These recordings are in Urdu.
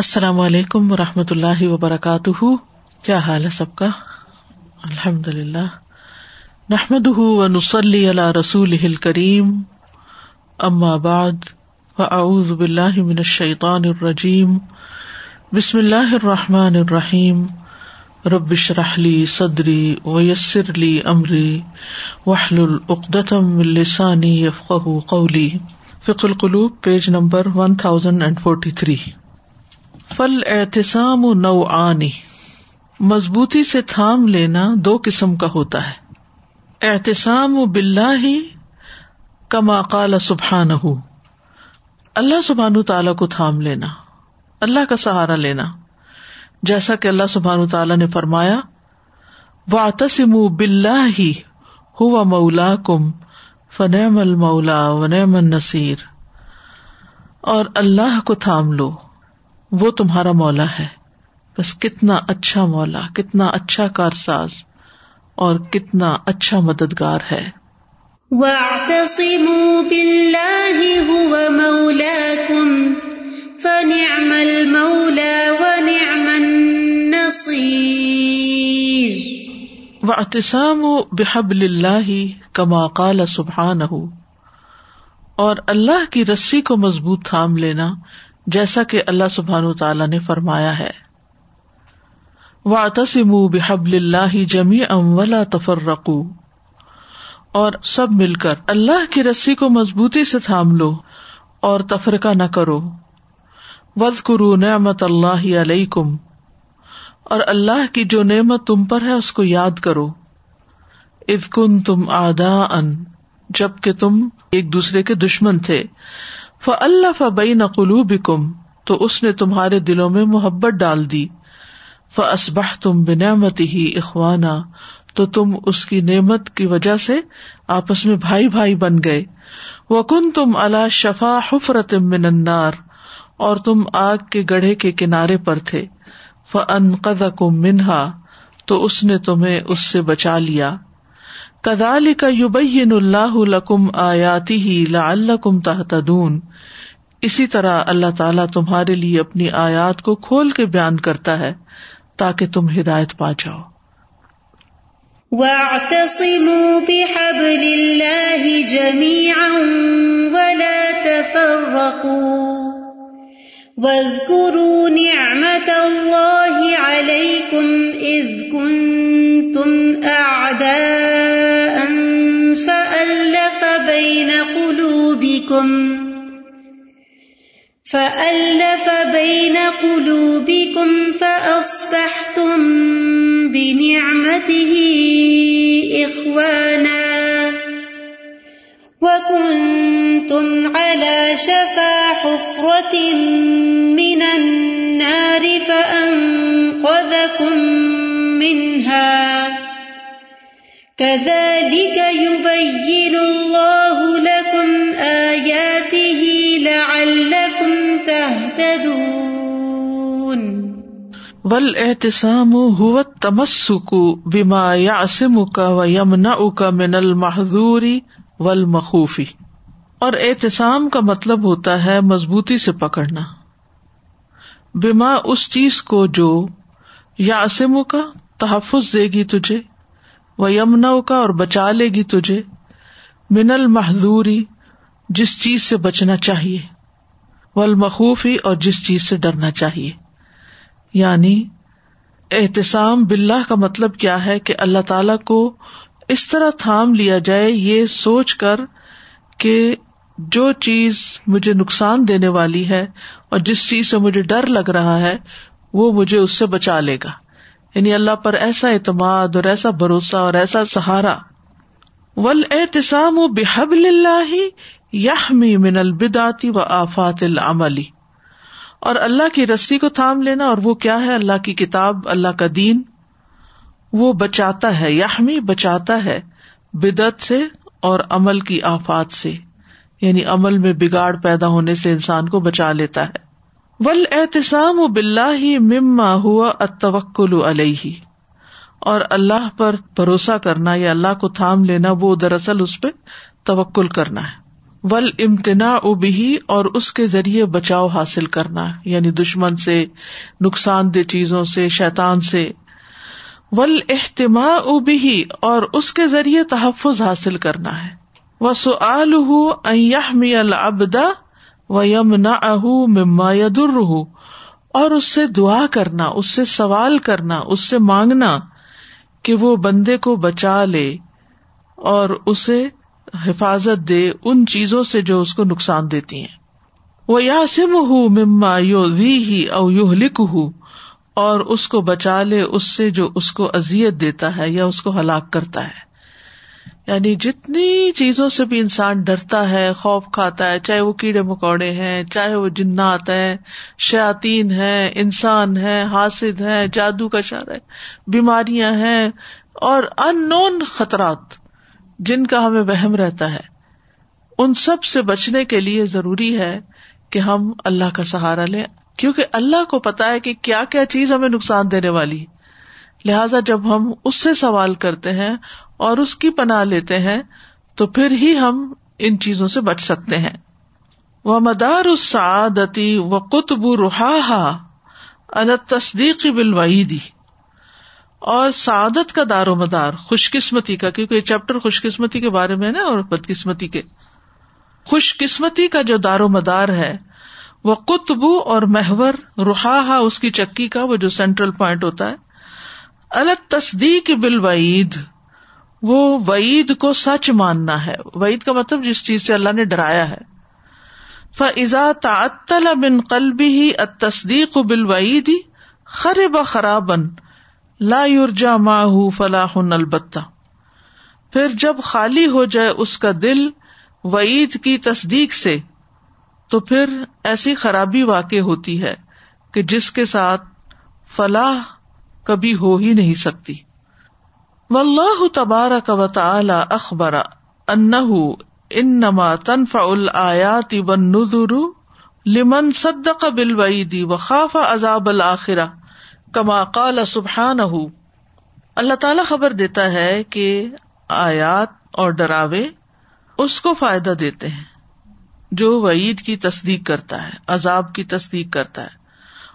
السلام علیکم و رحمۃ اللہ وبرکاتہ۔ کیا حال ہے سب کا؟ الحمد للہ نحمد و نسلی اللہ رسول کریم اما بعد، فاعوذ باللہ من الشیطان الرجیم۔ بسم اللہ الرحمٰن الرحیم۔ ربش رحلی صدری ویسر علی عمری وحل العقدم السانی یفق قولی۔ فک القلوب، page number one thousand and forty three فل احتسام نو آنی مضبوطی سے تھام لینا دو قسم کا ہوتا ہے۔ احتسام و بلّہ ہی کما قال سبحان ہو اللہ سبحان تعالیٰ کو تھام لینا، اللہ کا سہارا لینا۔ جیسا کہ اللہ سبحان تعالیٰ نے فرمایا واطسم بلّہ ہی ہوا مولا کم فنعم المولا ونعم النصیر۔ اور اللہ کو تھام لو۔ وہ تمہارا مولا ہے۔ بس کتنا اچھا مولا کتنا اچھا کارساز اور کتنا اچھا مددگار ہے۔ احتسام بحب اللہ کما قال سبحان ہو اور اللہ کی رسی کو مضبوط تھام لینا جیسا کہ اللہ سبحان تعالیٰ نے فرمایا ہے۔ واطسم بحب اللہ جمی ام ولا تفر رقو اور سب مل کر اللہ کی رسی کو مضبوطی سے تھام لو اور تفرقہ نہ کرو۔ وز کرو نعمت اللہ علیہ کم اور اللہ کی جو نعمت تم پر ہے اس کو یاد کرو۔ اد کن تم آدا ان جبکہ تم ایک دوسرے کے دشمن تھے۔ اللہ فبئی نقلو بکم تو اس نے تمہارے دلوں میں محبت ڈال دی۔ ف اسبہ تم بنعمتی ہی اخوانا تو تم اس کی نعمت کی وجہ سے آپس میں بھائی بھائی بن گئے۔ وہ کن تم اللہ شفا حفرت من النار، اور تم آگ کے گڑھے کے کنارے پر تھے۔ ف ان کم منہا تو اس نے تمہیں اس سے بچا لیا۔ کدال کا یوبین اللہ لکم آیاتی ہی لعلکم تہتدون اسی طرح اللہ تعالیٰ تمہارے لیے اپنی آیات کو کھول کے بیان کرتا ہے تاکہ تم ہدایت پا جاؤ۔ وَاعْتَصِمُوا بِحَبْلِ اللَّهِ جَمِيعًا وَلَا تَفَرَّقُوا وَاذْكُرُوا نِعْمَةَ اللَّهِ عَلَيْكُمْ إِذْ كُنْتُمْ أَعْدَاءً فَأَلَّفَ بَيْنَ قُلُوبِكُمْ فألف بين قلوبكم فأصبحتم بنعمته إخوانا وكنتم على شفا حفرة من النار فأنقذكم منها. كذلك يبين الله ول احتسام ہو تمسک بیما یاسم کا و یمنا کا من المحدوری ول مخوفی اور احتسام کا مطلب ہوتا ہے مضبوطی سے پکڑنا۔ بیما اس چیز کو جو یاسم کا تحفظ دے گی تجھے و یمنا کا اور بچا لے گی تجھے، من المحدوری جس چیز سے بچنا چاہیے۔ والمخوفی اور جس چیز سے ڈرنا چاہیے۔ یعنی احتسام باللہ کا مطلب کیا ہے کہ اللہ تعالی کو اس طرح تھام لیا جائے، یہ سوچ کر کہ جو چیز مجھے نقصان دینے والی ہے اور جس چیز سے مجھے ڈر لگ رہا ہے، وہ مجھے اس سے بچا لے گا۔ یعنی اللہ پر ایسا اعتماد اور ایسا بھروسہ اور ایسا سہارا۔ ول احتسام و بحب اللہ یحمی من البداتی و آفات العملی اور اللہ کی رسی کو تھام لینا اور وہ کیا ہے؟ اللہ کی کتاب، اللہ کا دین۔ وہ بچاتا ہے، یحمی بچاتا ہے بدعت سے اور عمل کی آفات سے۔ یعنی عمل میں بگاڑ پیدا ہونے سے انسان کو بچا لیتا ہے۔ ول احتسام و بلّہ ہی مما ہوا اتوکل علیہ۔ اور اللہ پر بھروسہ کرنا یا اللہ کو تھام لینا، وہ دراصل اس پہ توکل کرنا ہے۔ ول امتنا ابھی اور اس کے ذریعے بچاؤ حاصل کرنا یعنی دشمن سے، نقصان دہ چیزوں سے شیتان سے۔ ول احتما ابھی اور اس کے ذریعے تحفظ حاصل کرنا ہے۔ وہ سعال می البدا و یم نہ اہ مما یدر اور اس سے دعا کرنا، اس سے سوال کرنا، اس سے مانگنا کہ وہ بندے کو بچا لے اور اسے حفاظت دے ان چیزوں سے جو اس کو نقصان دیتی ہیں۔ وہ یاسم ہوں مما you we he O you look ہوں اور اس کو بچا لے، اس سے جو اس کو ازیت دیتا ہے یا اس کو ہلاک کرتا ہے۔ یعنی جتنی چیزوں سے بھی انسان ڈرتا ہے، خوف کھاتا ہے، چاہے وہ کیڑے مکوڑے ہیں، چاہے وہ جنات ہے شاطین ہے انسان ہے حاصد ہے جادو کا شر ہے، بیماریاں ہیں، اور ان نون خطرات۔ جن کا ہمیں وہم رہتا ہے، ان سب سے بچنے کے لیے ضروری ہے کہ ہم اللہ کا سہارا لیں۔ کیونکہ اللہ کو پتا ہے کہ کیا کیا چیز ہمیں نقصان دینے والی لہذا جب ہم اس سے سوال کرتے ہیں اور اس کی پناہ لیتے ہیں، تو پھر ہی ہم ان چیزوں سے بچ سکتے ہیں۔ وہ مدار اس سعادتی و قطب رحا تصدیقی بالوعیدی اور سعادت کا دار و مدار خوش قسمتی کا، کیونکہ یہ چیپٹر خوش قسمتی کے بارے میں نا اور بد قسمتی کے۔ خوش قسمتی کا جو دار و مدار ہے، وہ قطب اور محور روحا اس کی چکی کا، وہ جو سینٹرل پوائنٹ ہوتا ہے۔ الگ تصدیق بال وعید وہ وعید کو سچ ماننا ہے۔ وعید کا مطلب جس چیز سے اللہ نے ڈرایا ہے۔ فضا تعطل بن قلبی ہی تصدیق بال وعید خرب خرابن لا یورجا ماہ فلاح البتہ۔ پھر جب خالی ہو جائے اس کا دل وعید کی تصدیق سے، تو پھر ایسی خرابی واقع ہوتی ہے کہ جس کے ساتھ فلاح کبھی ہو ہی نہیں سکتی۔ و اللہ تبارہ کا وطلا اخبر ان انما تنفع الیات والنذر لمن صدق بالوعید وخاف عذاب الآخرہ کما قال سبحان اللہ تعالی خبر دیتا ہے کہ آیات اور ڈراوے اس کو فائدہ دیتے ہیں، جو وعید کی تصدیق کرتا ہے، عذاب کی تصدیق کرتا ہے،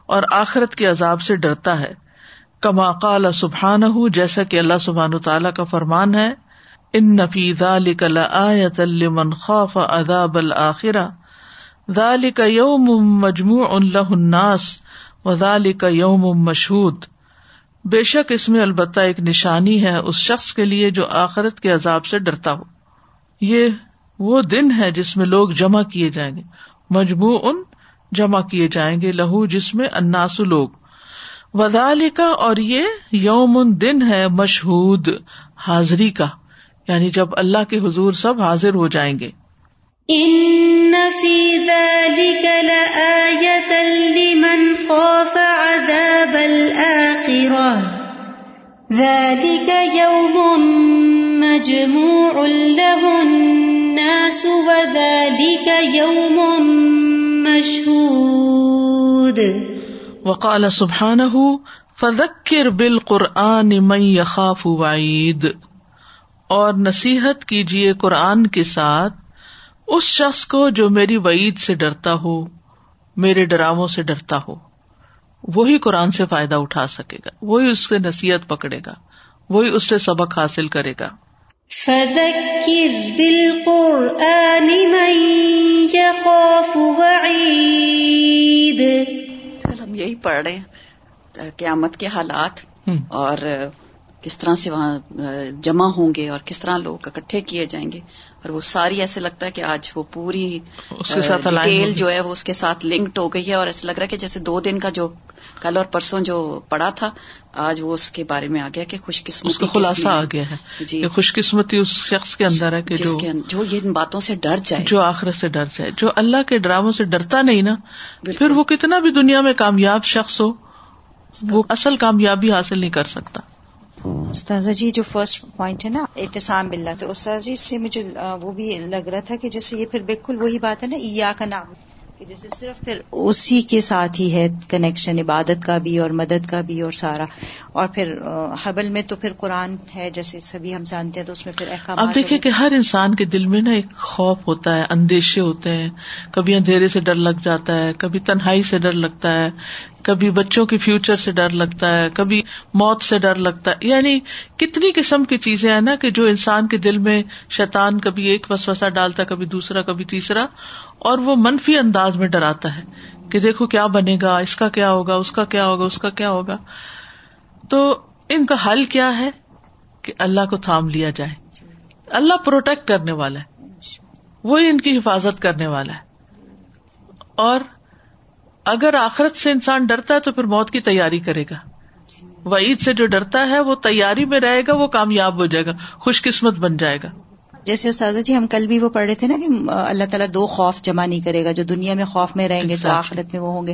اور آخرت کے عذاب سے ڈرتا ہے۔ کما قال سبحان جیسا کہ اللہ سبحان تعالیٰ کا فرمان ہے، ان نفیز آیت المن خوف اداب الآخرہ۔ ذال کا یوم مجموع اللہ الناس۔ وزال کا یوم مشہود۔ بے شک اس میں البتہ ایک نشانی ہے اس شخص کے لیے جو آخرت کے عذاب سے ڈرتا ہو۔ یہ وہ دن ہے جس میں لوگ جمع کیے جائیں گے۔ مجموع ان جمع کیے جائیں گے لہو جس میں اناس لوگ۔ وزال کا اور یہ یوم دن ہے مشہود، حاضری کا۔ یعنی جب اللہ کے حضور سب حاضر ہو جائیں گے۔ ان فی ذلك لآیتا لمن خاف عذاب الآخرہ ذلك يوم مجموع له الناس وذلك يوم مشهود وقال سبحانه، فذکر بالقرآن من يخاف وعید اور نصیحت کیجیے قرآن کے ساتھ اس شخص کو جو میری وعید سے ڈرتا ہو میرے ڈراو سے ڈرتا ہو وہی قرآن سے فائدہ اٹھا سکے گا وہی اس سے نصیحت پکڑے گا وہی اس سے سبق حاصل کرے گا۔ ہم یہی پڑھ رہے ہیں قیامت کے حالات اور کس طرح سے وہاں جمع ہوں گے اور کس طرح لوگ اکٹھے کیے جائیں گے؟ اور وہ ساری ایسے لگتا ہے کہ آج وہ پوری ڈیٹیل جو ہے وہ اس کے ساتھ لنکڈ ہو گئی ہے اور ایسا لگ رہا ہے کہ جیسے دو دن کا جو کل اور پرسوں جو پڑا تھا آج وہ اس کے بارے میں آ گیا کہ خوش قسمتی خلاصہ آ گیا ہے جی۔ خوش قسمتی اس شخص کے اندر ہے کہ جو جو ان باتوں سے ڈر جائے۔ جو آخرت سے ڈر جائے۔ جو اللہ کے ڈراموں سے ڈرتا نہیں نا پھر وہ کتنا بھی دنیا میں کامیاب شخص ہو وہ اصل کامیابی حاصل نہیں کر سکتا۔ استاذہ جی جو فرسٹ پوائنٹ ہے نا احتسام بلّہ تو استاذ جی اس سے مجھے وہ بھی لگ رہا تھا کہ جیسے یہ پھر بالکل وہی بات ہے نا ایا کا نام کہ جیسے صرف پھر اسی کے ساتھ ہی ہے کنیکشن عبادت کا بھی اور مدد کا بھی اور سارا۔ اور پھر حبل میں تو پھر قرآن ہے جیسے سبھی ہم جانتے ہیں تو اس میں پھر احکام اب دیکھیں کہ ہر انسان کے دل میں نا ایک خوف ہوتا ہے اندیشے ہوتے ہیں۔ کبھی اندھیرے سے ڈر لگ جاتا ہے کبھی تنہائی سے ڈر لگتا ہے۔ کبھی بچوں کے فیوچر سے ڈر لگتا ہے، کبھی موت سے ڈر لگتا ہے۔ یعنی کتنی قسم کی چیزیں ہیں نا کہ جو انسان کے دل میں شیطان کبھی ایک وسوسہ ڈالتا ہے، کبھی دوسرا، کبھی تیسرا، اور وہ منفی انداز میں ڈراتا ہے کہ دیکھو کیا بنے گا، اس کا کیا ہوگا، اس کا کیا ہوگا، اس کا کیا ہوگا۔ تو ان کا حل کیا ہے؟ کہ اللہ کو تھام لیا جائے۔ اللہ پروٹیکٹ کرنے والا ہے۔ وہی ان کی حفاظت کرنے والا ہے۔ اور اگر آخرت سے انسان ڈرتا ہے تو پھر موت کی تیاری کرے گا۔ وعید سے جو ڈرتا ہے وہ تیاری میں رہے گا وہ کامیاب ہو جائے گا خوش قسمت بن جائے گا۔ جیسے استاذہ جی ہم کل بھی وہ پڑھ رہے تھے نا کہ اللہ تعالیٰ دو خوف جمع نہیں کرے گا جو دنیا میں خوف میں رہیں گے تو آخرت میں وہ ہوں گے۔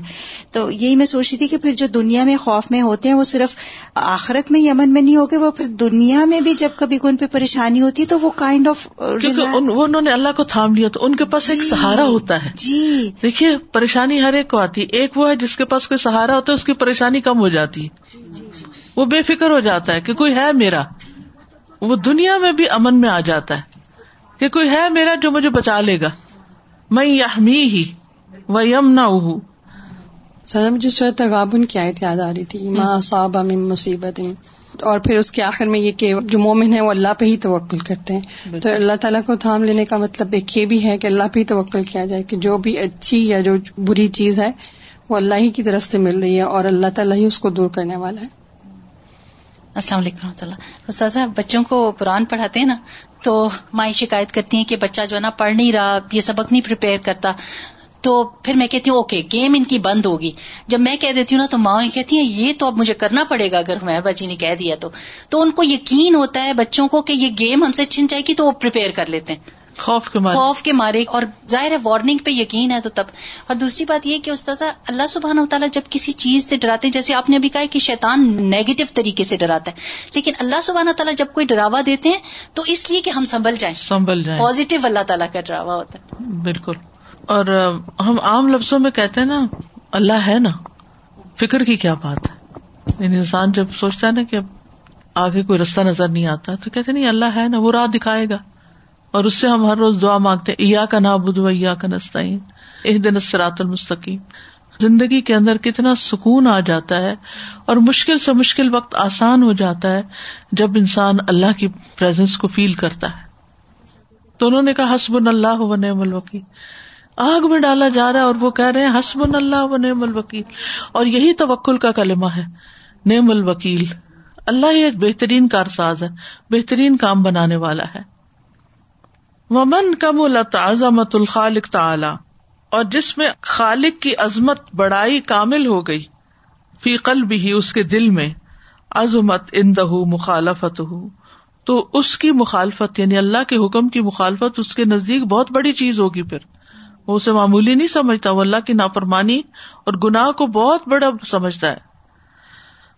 تو یہی میں سوچ رہی تھی کہ پھر جو دنیا میں خوف میں ہوتے ہیں وہ صرف آخرت میں یمن میں نہیں ہوگے وہ پھر دنیا میں بھی جب کبھی ان پہ پریشانی ہوتی ہے تو وہ کائنڈ آف انہوں نے اللہ کو تھام لیا تو ان کے پاس ایک جی، سہارا ہوتا ہے۔ جی۔ دیکھیے پریشانی ہر ایک کو آتی ہے۔ ایک وہ ہے جس کے پاس کوئی سہارا ہوتا ہے اس کی پریشانی کم ہو جاتی ہے۔ جی، جی، وہ بے فکر ہو جاتا ہے کہ کوئی ہے میرا۔ وہ دنیا میں بھی امن میں آ جاتا ہے۔ کہ کوئی ہے میرا جو مجھے بچا لے گا۔ میں یحمی ہی وہ یم نہ سر مجھے سورت تغابن کی آیت یاد آ رہی تھی۔ ماں صاب من مصیبت۔ اور پھر اس کے آخر میں یہ کہ جو مومن ہے وہ اللہ پہ ہی توکل کرتے ہیں۔ تو اللہ تعالیٰ کو تھام لینے کا مطلب ایک یہ بھی ہے کہ اللہ پہ ہی توکل کیا جائے کہ جو بھی اچھی یا جو بری چیز ہے وہ اللہ ہی کی طرف سے مل رہی ہے اور اللہ تعالیٰ ہی اس کو دور کرنے والا ہے۔ السلام علیکم رحمۃ اللہ۔ استاذہ، بچوں کو قرآن پڑھاتے ہیں نا، تو مائیں شکایت کرتی ہیں کہ بچہ جو ہے نا پڑھ نہیں رہا، یہ سبق نہیں پریپئر کرتا۔ تو پھر میں کہتی ہوں اوکے گیم ان کی بند ہوگی۔ جب میں کہہ دیتی ہوں نا، تو ماں کہتی ہیں، یہ تو اب مجھے کرنا پڑے گا اگر ہمارے بچی نے کہہ دیا تو۔ تو ان کو یقین ہوتا ہے بچوں کو کہ یہ گیم ہم سے چھن جائے گی تو وہ پریپئر کر لیتے ہیں۔ خوف کے مارے۔ خوف کے مارے۔ اور ظاہر ہے وارننگ پہ یقین ہے تو تب۔ اور دوسری بات یہ کہ استاذہ اللہ سبحان و تعالیٰ جب کسی چیز سے ڈراتے ہیں جیسے آپ نے ابھی کہا کہ شیطان نیگیٹو طریقے سے ڈراتا ہے لیکن اللہ سبحان تعالیٰ جب کوئی ڈراوا دیتے ہیں تو اس لیے کہ ہم سنبھل جائیں۔ سنبھل جائیں۔ پازیٹو اللہ تعالیٰ کا ڈراوا ہوتا ہے۔ بالکل۔ اور ہم عام لفظوں میں کہتے ہیں نا اللہ ہے نا۔ فکر کی کیا بات ہے؟ یعنی انسان جب سوچتا ہے نا کہ آگے کوئی رستہ نظر نہیں آتا تو کہتے نہیں اللہ ہے نا وہ راہ دکھائے گا۔ اور اس سے ہم ہر روز دعا مانگتے ایا کا نا بدھ یا کا نسطین ایک دن سرات المستقیم۔ زندگی کے اندر کتنا سکون آ جاتا ہے اور مشکل سے مشکل وقت آسان ہو جاتا ہے جب انسان اللہ کی پرزینس کو فیل کرتا ہے۔ تو انہوں نے کہا حسب اللہ و نعم الوکیل۔ آگ میں ڈالا جا رہا ہے اور وہ کہہ رہے ہیں حسب اللہ و نعم الوکیل۔ اور یہی توکل کا کلمہ ہے، نعم الوکیل۔ اللہ ہی ایک بہترین کارساز ہے، بہترین کام بنانے والا ہے۔ ومن کم العظمت الخالق تعالی اور جس میں خالق کی عظمت بڑائی کامل ہو گئی فی قلب ہی اس کے دل میں، عظمت اندہ مخالفت ہو تو اس کی مخالفت یعنی اللہ کے حکم کی مخالفت، اس کے نزدیک بہت بڑی چیز ہوگی پھر۔ وہ اسے معمولی نہیں سمجھتا، وہ اللہ کی نافرمانی اور گناہ کو بہت بڑا سمجھتا ہے۔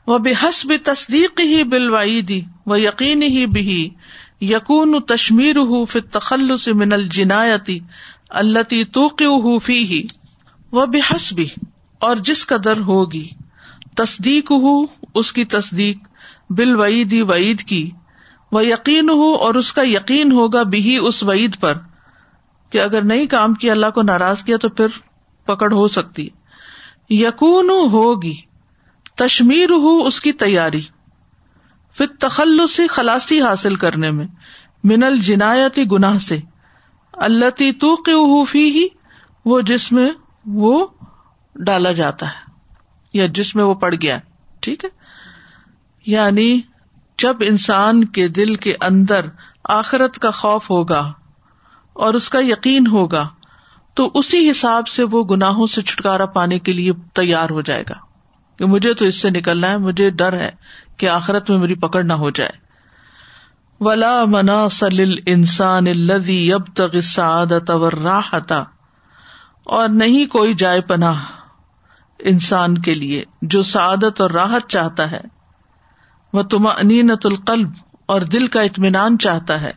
وہ بے حس بھی تصدیق ہی بلوائیدی وہ یقین ہی بھی یقون تشمیر ہُو فی تخلص من الجنایتی التی تو فی ہی وہ بحس بھی اور جس قدر ہوگی تصدیق ہو اس کی تصدیق بال وعیدی وعید کی وہ یقین ہو اور اس کا یقین ہوگا بھی اس وعید پر، کہ اگر نہیں کام کیا، اللہ کو ناراض کیا تو پھر پکڑ ہو سکتی۔ یقون ہوگی تشمیر ہو اس کی تیاری۔ پھر تخلصی خلاسی حاصل کرنے میں من الجنایتی گناہ سے۔ اللہ تو فی ہی وہ جس میں وہ ڈالا جاتا ہے، یا جس میں وہ پڑ گیا۔ ٹھیک ہے؟ یعنی جب انسان کے دل کے اندر آخرت کا خوف ہوگا اور اس کا یقین ہوگا، تو اسی حساب سے وہ گناہوں سے چھٹکارا پانے کے لیے تیار ہو جائے گا۔ کہ مجھے تو اس سے نکلنا ہے، مجھے ڈر ہے کہ آخرت میں میری پکڑ نہ ہو جائے۔ ولا منا سل انسان الدی اب تک سعادت راہتا اور نہیں کوئی جائے پناہ انسان کے لیے جو سعادت اور راحت چاہتا ہے۔ وہ تم انینت القلب اور دل کا اطمینان چاہتا ہے۔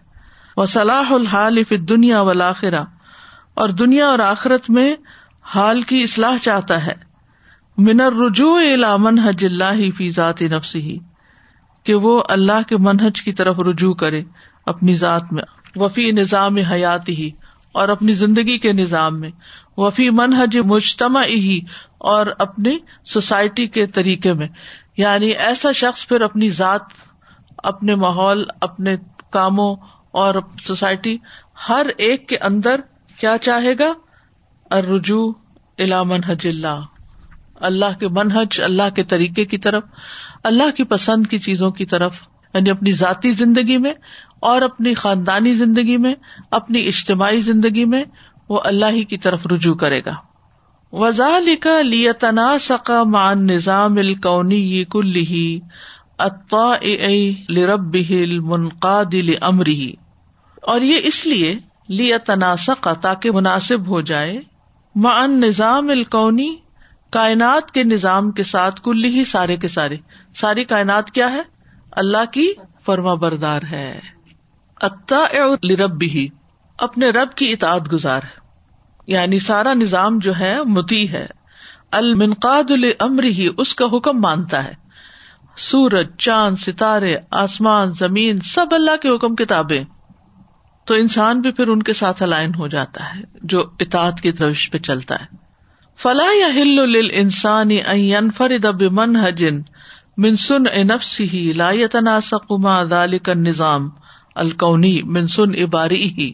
وہ صلاح الحال فی دنیا و اور دنیا اور آخرت میں حال کی اصلاح چاہتا ہے۔ منر رجوع من حج اللہ فی ذات نفسی ہی کہ وہ اللہ کے منہج کی طرف رجوع کرے اپنی ذات میں، وفی نظام حیات ہی اور اپنی زندگی کے نظام میں، وفی منہج مجتمع ہی اور اپنی سوسائٹی کے طریقے میں۔ یعنی ایسا شخص پھر اپنی ذات، اپنے ماحول، اپنے کاموں اور سوسائٹی، ہر ایک کے اندر کیا چاہے گا؟ الرجوع الا منہج اللہ۔ اللہ کے منہج، اللہ کے طریقے کی طرف، اللہ کی پسند کی چیزوں کی طرف یعنی اپنی ذاتی زندگی میں اور اپنی خاندانی زندگی میں، اپنی اجتماعی زندگی میں وہ اللہ ہی کی طرف رجوع کرے گا۔ وزال کا لیتنا سقا مان نظام القونی کل ہی اطا لرب منقاد امری اور یہ اس لیے لیتنا سقا تاکہ مناسب ہو جائے۔ مان نظام القونی کائنات کے نظام کے ساتھ کل ہی سارے کے سارے۔ ساری کائنات کیا ہے؟ اللہ کی فرما بردار ہے۔ رب ہی اپنے رب کی اطاعت گزار ہے۔ یعنی سارا نظام جو ہے متی ہے۔ المنقاد الامر ہی اس کا حکم مانتا ہے۔ سورج، چاند، ستارے، آسمان، زمین، سب اللہ کے حکم کتابیں تو انسان بھی پھر ان کے ساتھ الائن ہو جاتا ہے، جو اطاعت کی روش پہ چلتا ہے۔ فلاح یا ہل انسانی فرد من حجن منسن نفس ہی لا تناسکما ذالک نظام الکونی منسن عباری ہی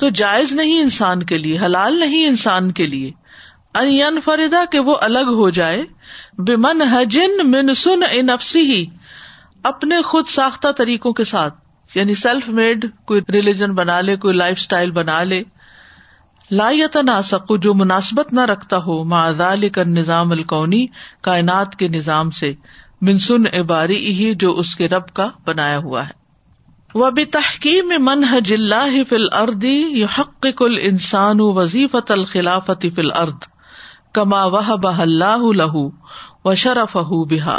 تو جائز نہیں انسان کے لیے، حلال نہیں انسان کے لیے۔ ان فردا کہ وہ الگ ہو جائے۔ بمن حجن منسن نفسی ہی اپنے خود ساختہ طریقوں کے ساتھ یعنی سیلف میڈ کوئی ریلیجن بنا لے، کوئی لائف اسٹائل بنا لے۔ لا تناسق جو مناسبت نہ رکھتا ہو معذال کر نظام القونی کائنات کے نظام سے منسن عباری ہی جو اس کے رب کا بنایا ہوا ہے۔ وہ بھی تحقیم منحج اللہ فل اردی حق کل انسان وظیفت الخلافت فل ارد کما وہ بہ اللہ لہو و شرف بحا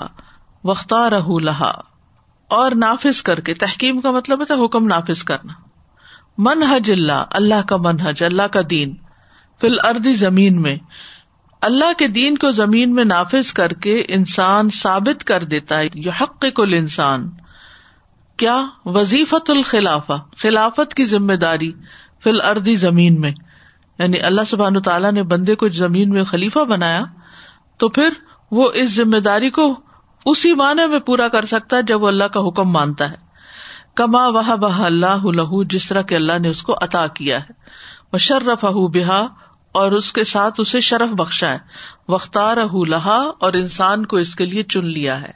وختار لہا۔ اور نافذ کر کے، تحکیم کا مطلب ہے حکم نافذ کرنا۔ منحج اللہ اللہ کا منحج اللہ کا دین۔ فل اردی زمین میں۔ اللہ کے دین کو زمین میں نافذ کر کے انسان ثابت کر دیتا ہے یہ حق کل انسان کیا؟ وظیفت الخلافہ۔ خلافت کی ذمہ داری فی الردی زمین میں۔ یعنی اللہ سبحان تعالیٰ نے بندے کو زمین میں خلیفہ بنایا، تو پھر وہ اس ذمہ داری کو اسی معنی میں پورا کر سکتا ہے جب وہ اللہ کا حکم مانتا ہے۔ کما وہ بہ اللہ لہو، جس طرح کے اللہ نے اس کو عطا کیا ہے۔ وہ شرف بحا اور اس کے ساتھ اسے شرف بخشا ہے۔ وختار لہا، اور انسان کو اس کے لیے چن لیا ہے۔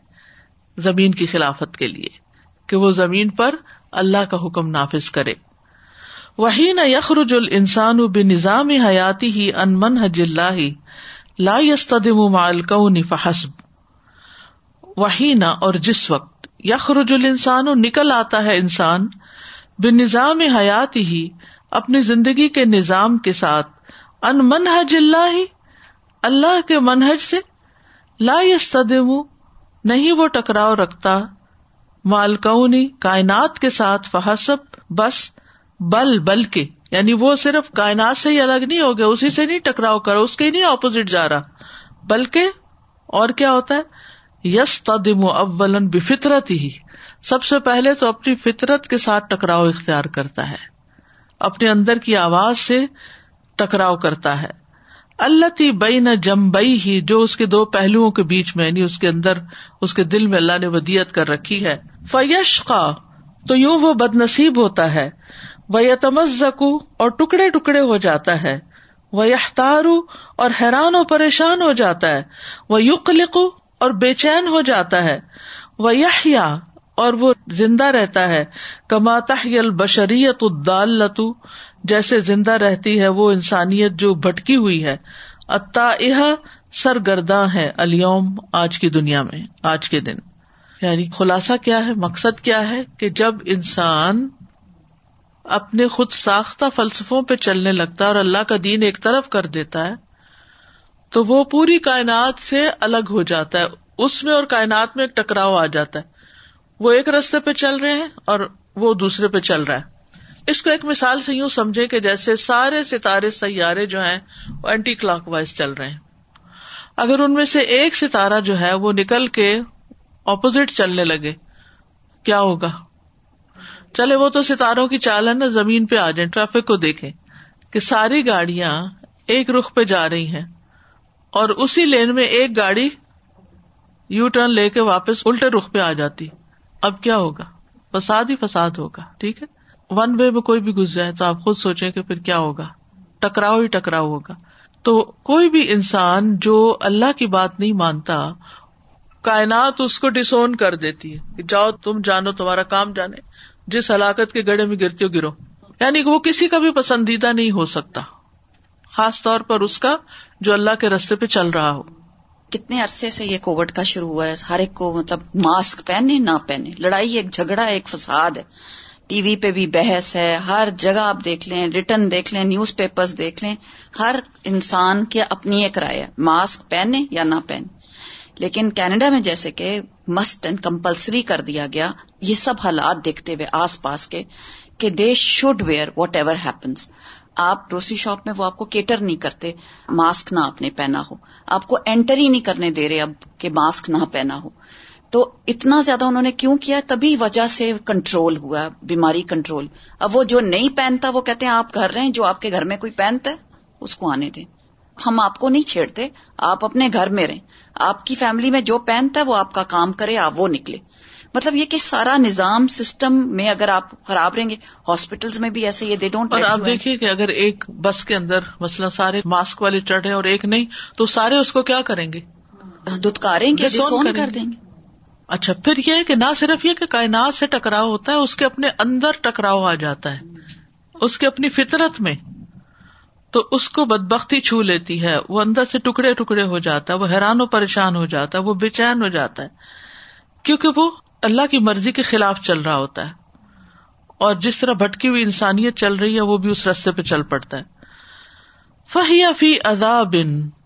زمین کی خلافت کے لیے، کہ وہ زمین پر اللہ کا حکم نافذ کرے۔ وہی نہ یخرج السان بے نظام حیاتی ہی ان من حج اللہ، لا یستدم مالکون فحسب۔ وہی نہ اور جس وقت یخرج السان نکل آتا ہے انسان بے نظام حیات ہی، اپنی زندگی کے نظام کے ساتھ۔ ان منحج اللہ اللہ کے منہج سے لا یستدم نہیں وہ ٹکراؤ رکھتا۔ مالکونی، کائنات کے ساتھ فحسب، بس، بل بل کے یعنی وہ صرف کائنات سے ہی الگ نہیں ہو گیا اسی سے نہیں ٹکراؤ کرو اس کے نہیں اپوزٹ جا رہا۔ بلکہ اور کیا ہوتا ہے؟ یس تدم اول بفطرت ہی سب سے پہلے تو اپنی فطرت کے ساتھ ٹکراؤ اختیار کرتا ہے۔ اپنے اندر کی آواز سے ٹکراؤ کرتا ہے۔ اللہ تی بئی نہ جم بئی ہی جو اس کے دو پہلوؤں کے بیچ میں یعنی اس کے اندر، اس کے دل میں اللہ نے ودیت کر رکھی ہے۔ فیش کا تو یوں وہ بد نصیب ہوتا ہے۔ وہ یتمزکو اور ٹکڑے ٹکڑے ہو جاتا ہے۔ وہ یختارو اور حیران و پریشان ہو جاتا ہے۔ وہ یق لکھو اور بے چین ہو جاتا ہے۔ وہ یحیا اور وہ زندہ رہتا ہے۔ کماتا البشریت الدالتو جیسے زندہ رہتی ہے وہ انسانیت جو بھٹکی ہوئی ہے۔ اتا سرگرداں ہے الوم آج کی دنیا میں، آج کے دن۔ یعنی خلاصہ کیا ہے؟ مقصد کیا ہے؟ کہ جب انسان اپنے خود ساختہ فلسفوں پہ چلنے لگتا ہے اور اللہ کا دین ایک طرف کر دیتا ہے تو وہ پوری کائنات سے الگ ہو جاتا ہے۔ اس میں اور کائنات میں ایک ٹکراؤ آ جاتا ہے۔ وہ ایک رستے پہ چل رہے ہیں اور وہ دوسرے پہ چل رہا ہے۔ اس کو ایک مثال سے یوں سمجھے کہ جیسے سارے ستارے سیارے جو ہیں وہ اینٹی کلاک وائز چل رہے ہیں۔ اگر ان میں سے ایک ستارہ جو ہے وہ نکل کے اپوزٹ چلنے لگے، کیا ہوگا؟ چلے وہ تو ستاروں کی چال ہے نا، زمین پہ آ جائیں، ٹریفک کو دیکھیں کہ ساری گاڑیاں ایک رخ پہ جا رہی ہیں۔ اور اسی لین میں ایک گاڑی یو ٹرن لے کے واپس الٹے رخ پہ آ جاتی۔ اب کیا ہوگا؟ فساد ہی فساد ہوگا، ٹھیک ہے؟ ون وے میں کوئی بھی گز جائے تو آپ خود سوچیں کہ پھر کیا ہوگا؟ ٹکراؤ ہی ٹکراؤ ہوگا۔ تو کوئی بھی انسان جو اللہ کی بات نہیں مانتا، کائنات اس کو ڈسون کر دیتی ہے کہ جاؤ تم جانو، تمہارا کام جانے۔ جس ہلاکت کے گڑے میں گرتی ہو، گرو۔ یعنی وہ کسی کا بھی پسندیدہ نہیں ہو سکتا۔ خاص طور پر اس کا جو اللہ کے رستے پہ چل رہا ہو۔ کتنے عرصے سے یہ کووڈ کا شروع ہوا ہے، ہر ایک کو مطلب ماسک پہنے نہ پہنے لڑائی ایک جھگڑا، ایک فساد ہے۔ ٹی وی پہ بھی بحث ہے، ہر جگہ آپ دیکھ لیں، ریٹرن دیکھ لیں، نیوز پیپر دیکھ لیں، ہر انسان کی اپنی ایک رائے ہے، ماسک پہنے یا نہ پہنے لیکن کینیڈا میں جیسے کہ مسٹ اینڈ کمپلسری کر دیا گیا، یہ سب حالات دیکھتے ہوئے آس پاس کے کہ they should where whatever happens آپ گروسری شاپ میں وہ آپ کو کیٹر نہیں کرتے ماسک نہ آپ نے پہنا ہو۔ آپ کو اینٹر ہی نہیں کرنے دے رہے اب کہ ماسک نہ پہنا ہو۔ تو اتنا زیادہ انہوں نے کیوں کیا؟ تبھی وجہ سے کنٹرول ہوا، بیماری کنٹرول اب وہ جو نہیں پہنتا، وہ کہتے ہیں آپ گھر رہے جو آپ کے گھر میں کوئی پہنتا ہے، اس کو آنے دیں۔ ہم آپ کو نہیں چھیڑتے، آپ اپنے گھر میں رہیں۔ آپ کی فیملی میں جو پہنتا ہے، وہ آپ کا کام کرے، آپ وہ نکلے۔ مطلب یہ کہ سارا نظام سسٹم میں اگر آپ خراب رہیں گے ہاسپٹل میں بھی ایسے یہ دے ڈونٹ اور آپ دیکھیے کہ اگر ایک بس کے اندر مسئلہ سارے ماسک والے چڑھے اور ایک نہیں تو سارے اس کو کیا کریں گے؟ دتکاریں گے کر دیں گے۔ اچھا پھر یہ کہ نہ صرف یہ کہ کائنات سے ٹکراؤ ہوتا ہے اس کے اپنے اندر ٹکراؤ آ جاتا ہے۔ اس کے اپنی فطرت میں تو اس کو بدبختی چھو لیتی ہے وہ اندر سے ٹکڑے ٹکڑے ہو جاتا ہے وہ حیران و پریشان ہو جاتا ہے وہ بے چین ہو جاتا ہے۔ کیونکہ وہ اللہ کی مرضی کے خلاف چل رہا ہوتا ہے اور جس طرح بھٹکی ہوئی انسانیت چل رہی ہے وہ بھی اس رستے پہ چل پڑتا ہے۔ فہیا فی عذاب۔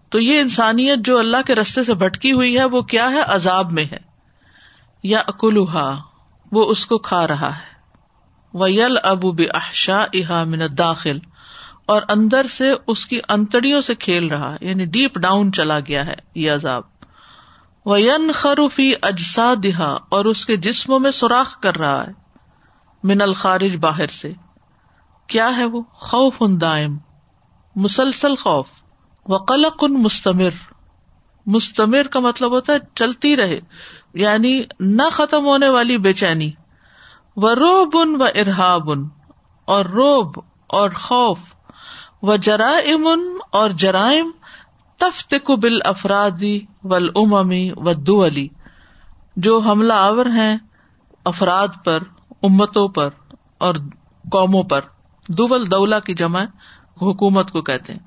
تو یہ انسانیت جو اللہ کے رستے سے بھٹکی ہوئی ہے وہ کیا ہے؟ عذاب میں ہے۔ یا اکلوہا وہ اس کو کھا رہا ہے۔ وہ یل ابو بحشا احا من داخل اور اندر سے اس کی انتڑیوں سے کھیل رہا یعنی ڈیپ ڈاؤن چلا گیا ہے یہ عذاب۔ وہ ین خروفی اجسا دہا اور اس کے جسموں میں سوراخ کر رہا ہے، من الخارج باہر سے۔ کیا ہے وہ؟ خوف ان دائم، مسلسل خوف۔ و قلق ان مستمر۔ مستمر کا مطلب ہوتا ہے چلتی رہے یعنی نہ ختم ہونے والی بے چینی۔ و روب ان و ارحاب ان اور روب اور خوف۔ و جرائم ان اور جرائم تفت بل افرادی ول اممی و دولی جو حملہ آور ہیں افراد پر، امتوں پر اور قوموں پر۔ دول دولا کی جمع حکومت کو کہتے ہیں۔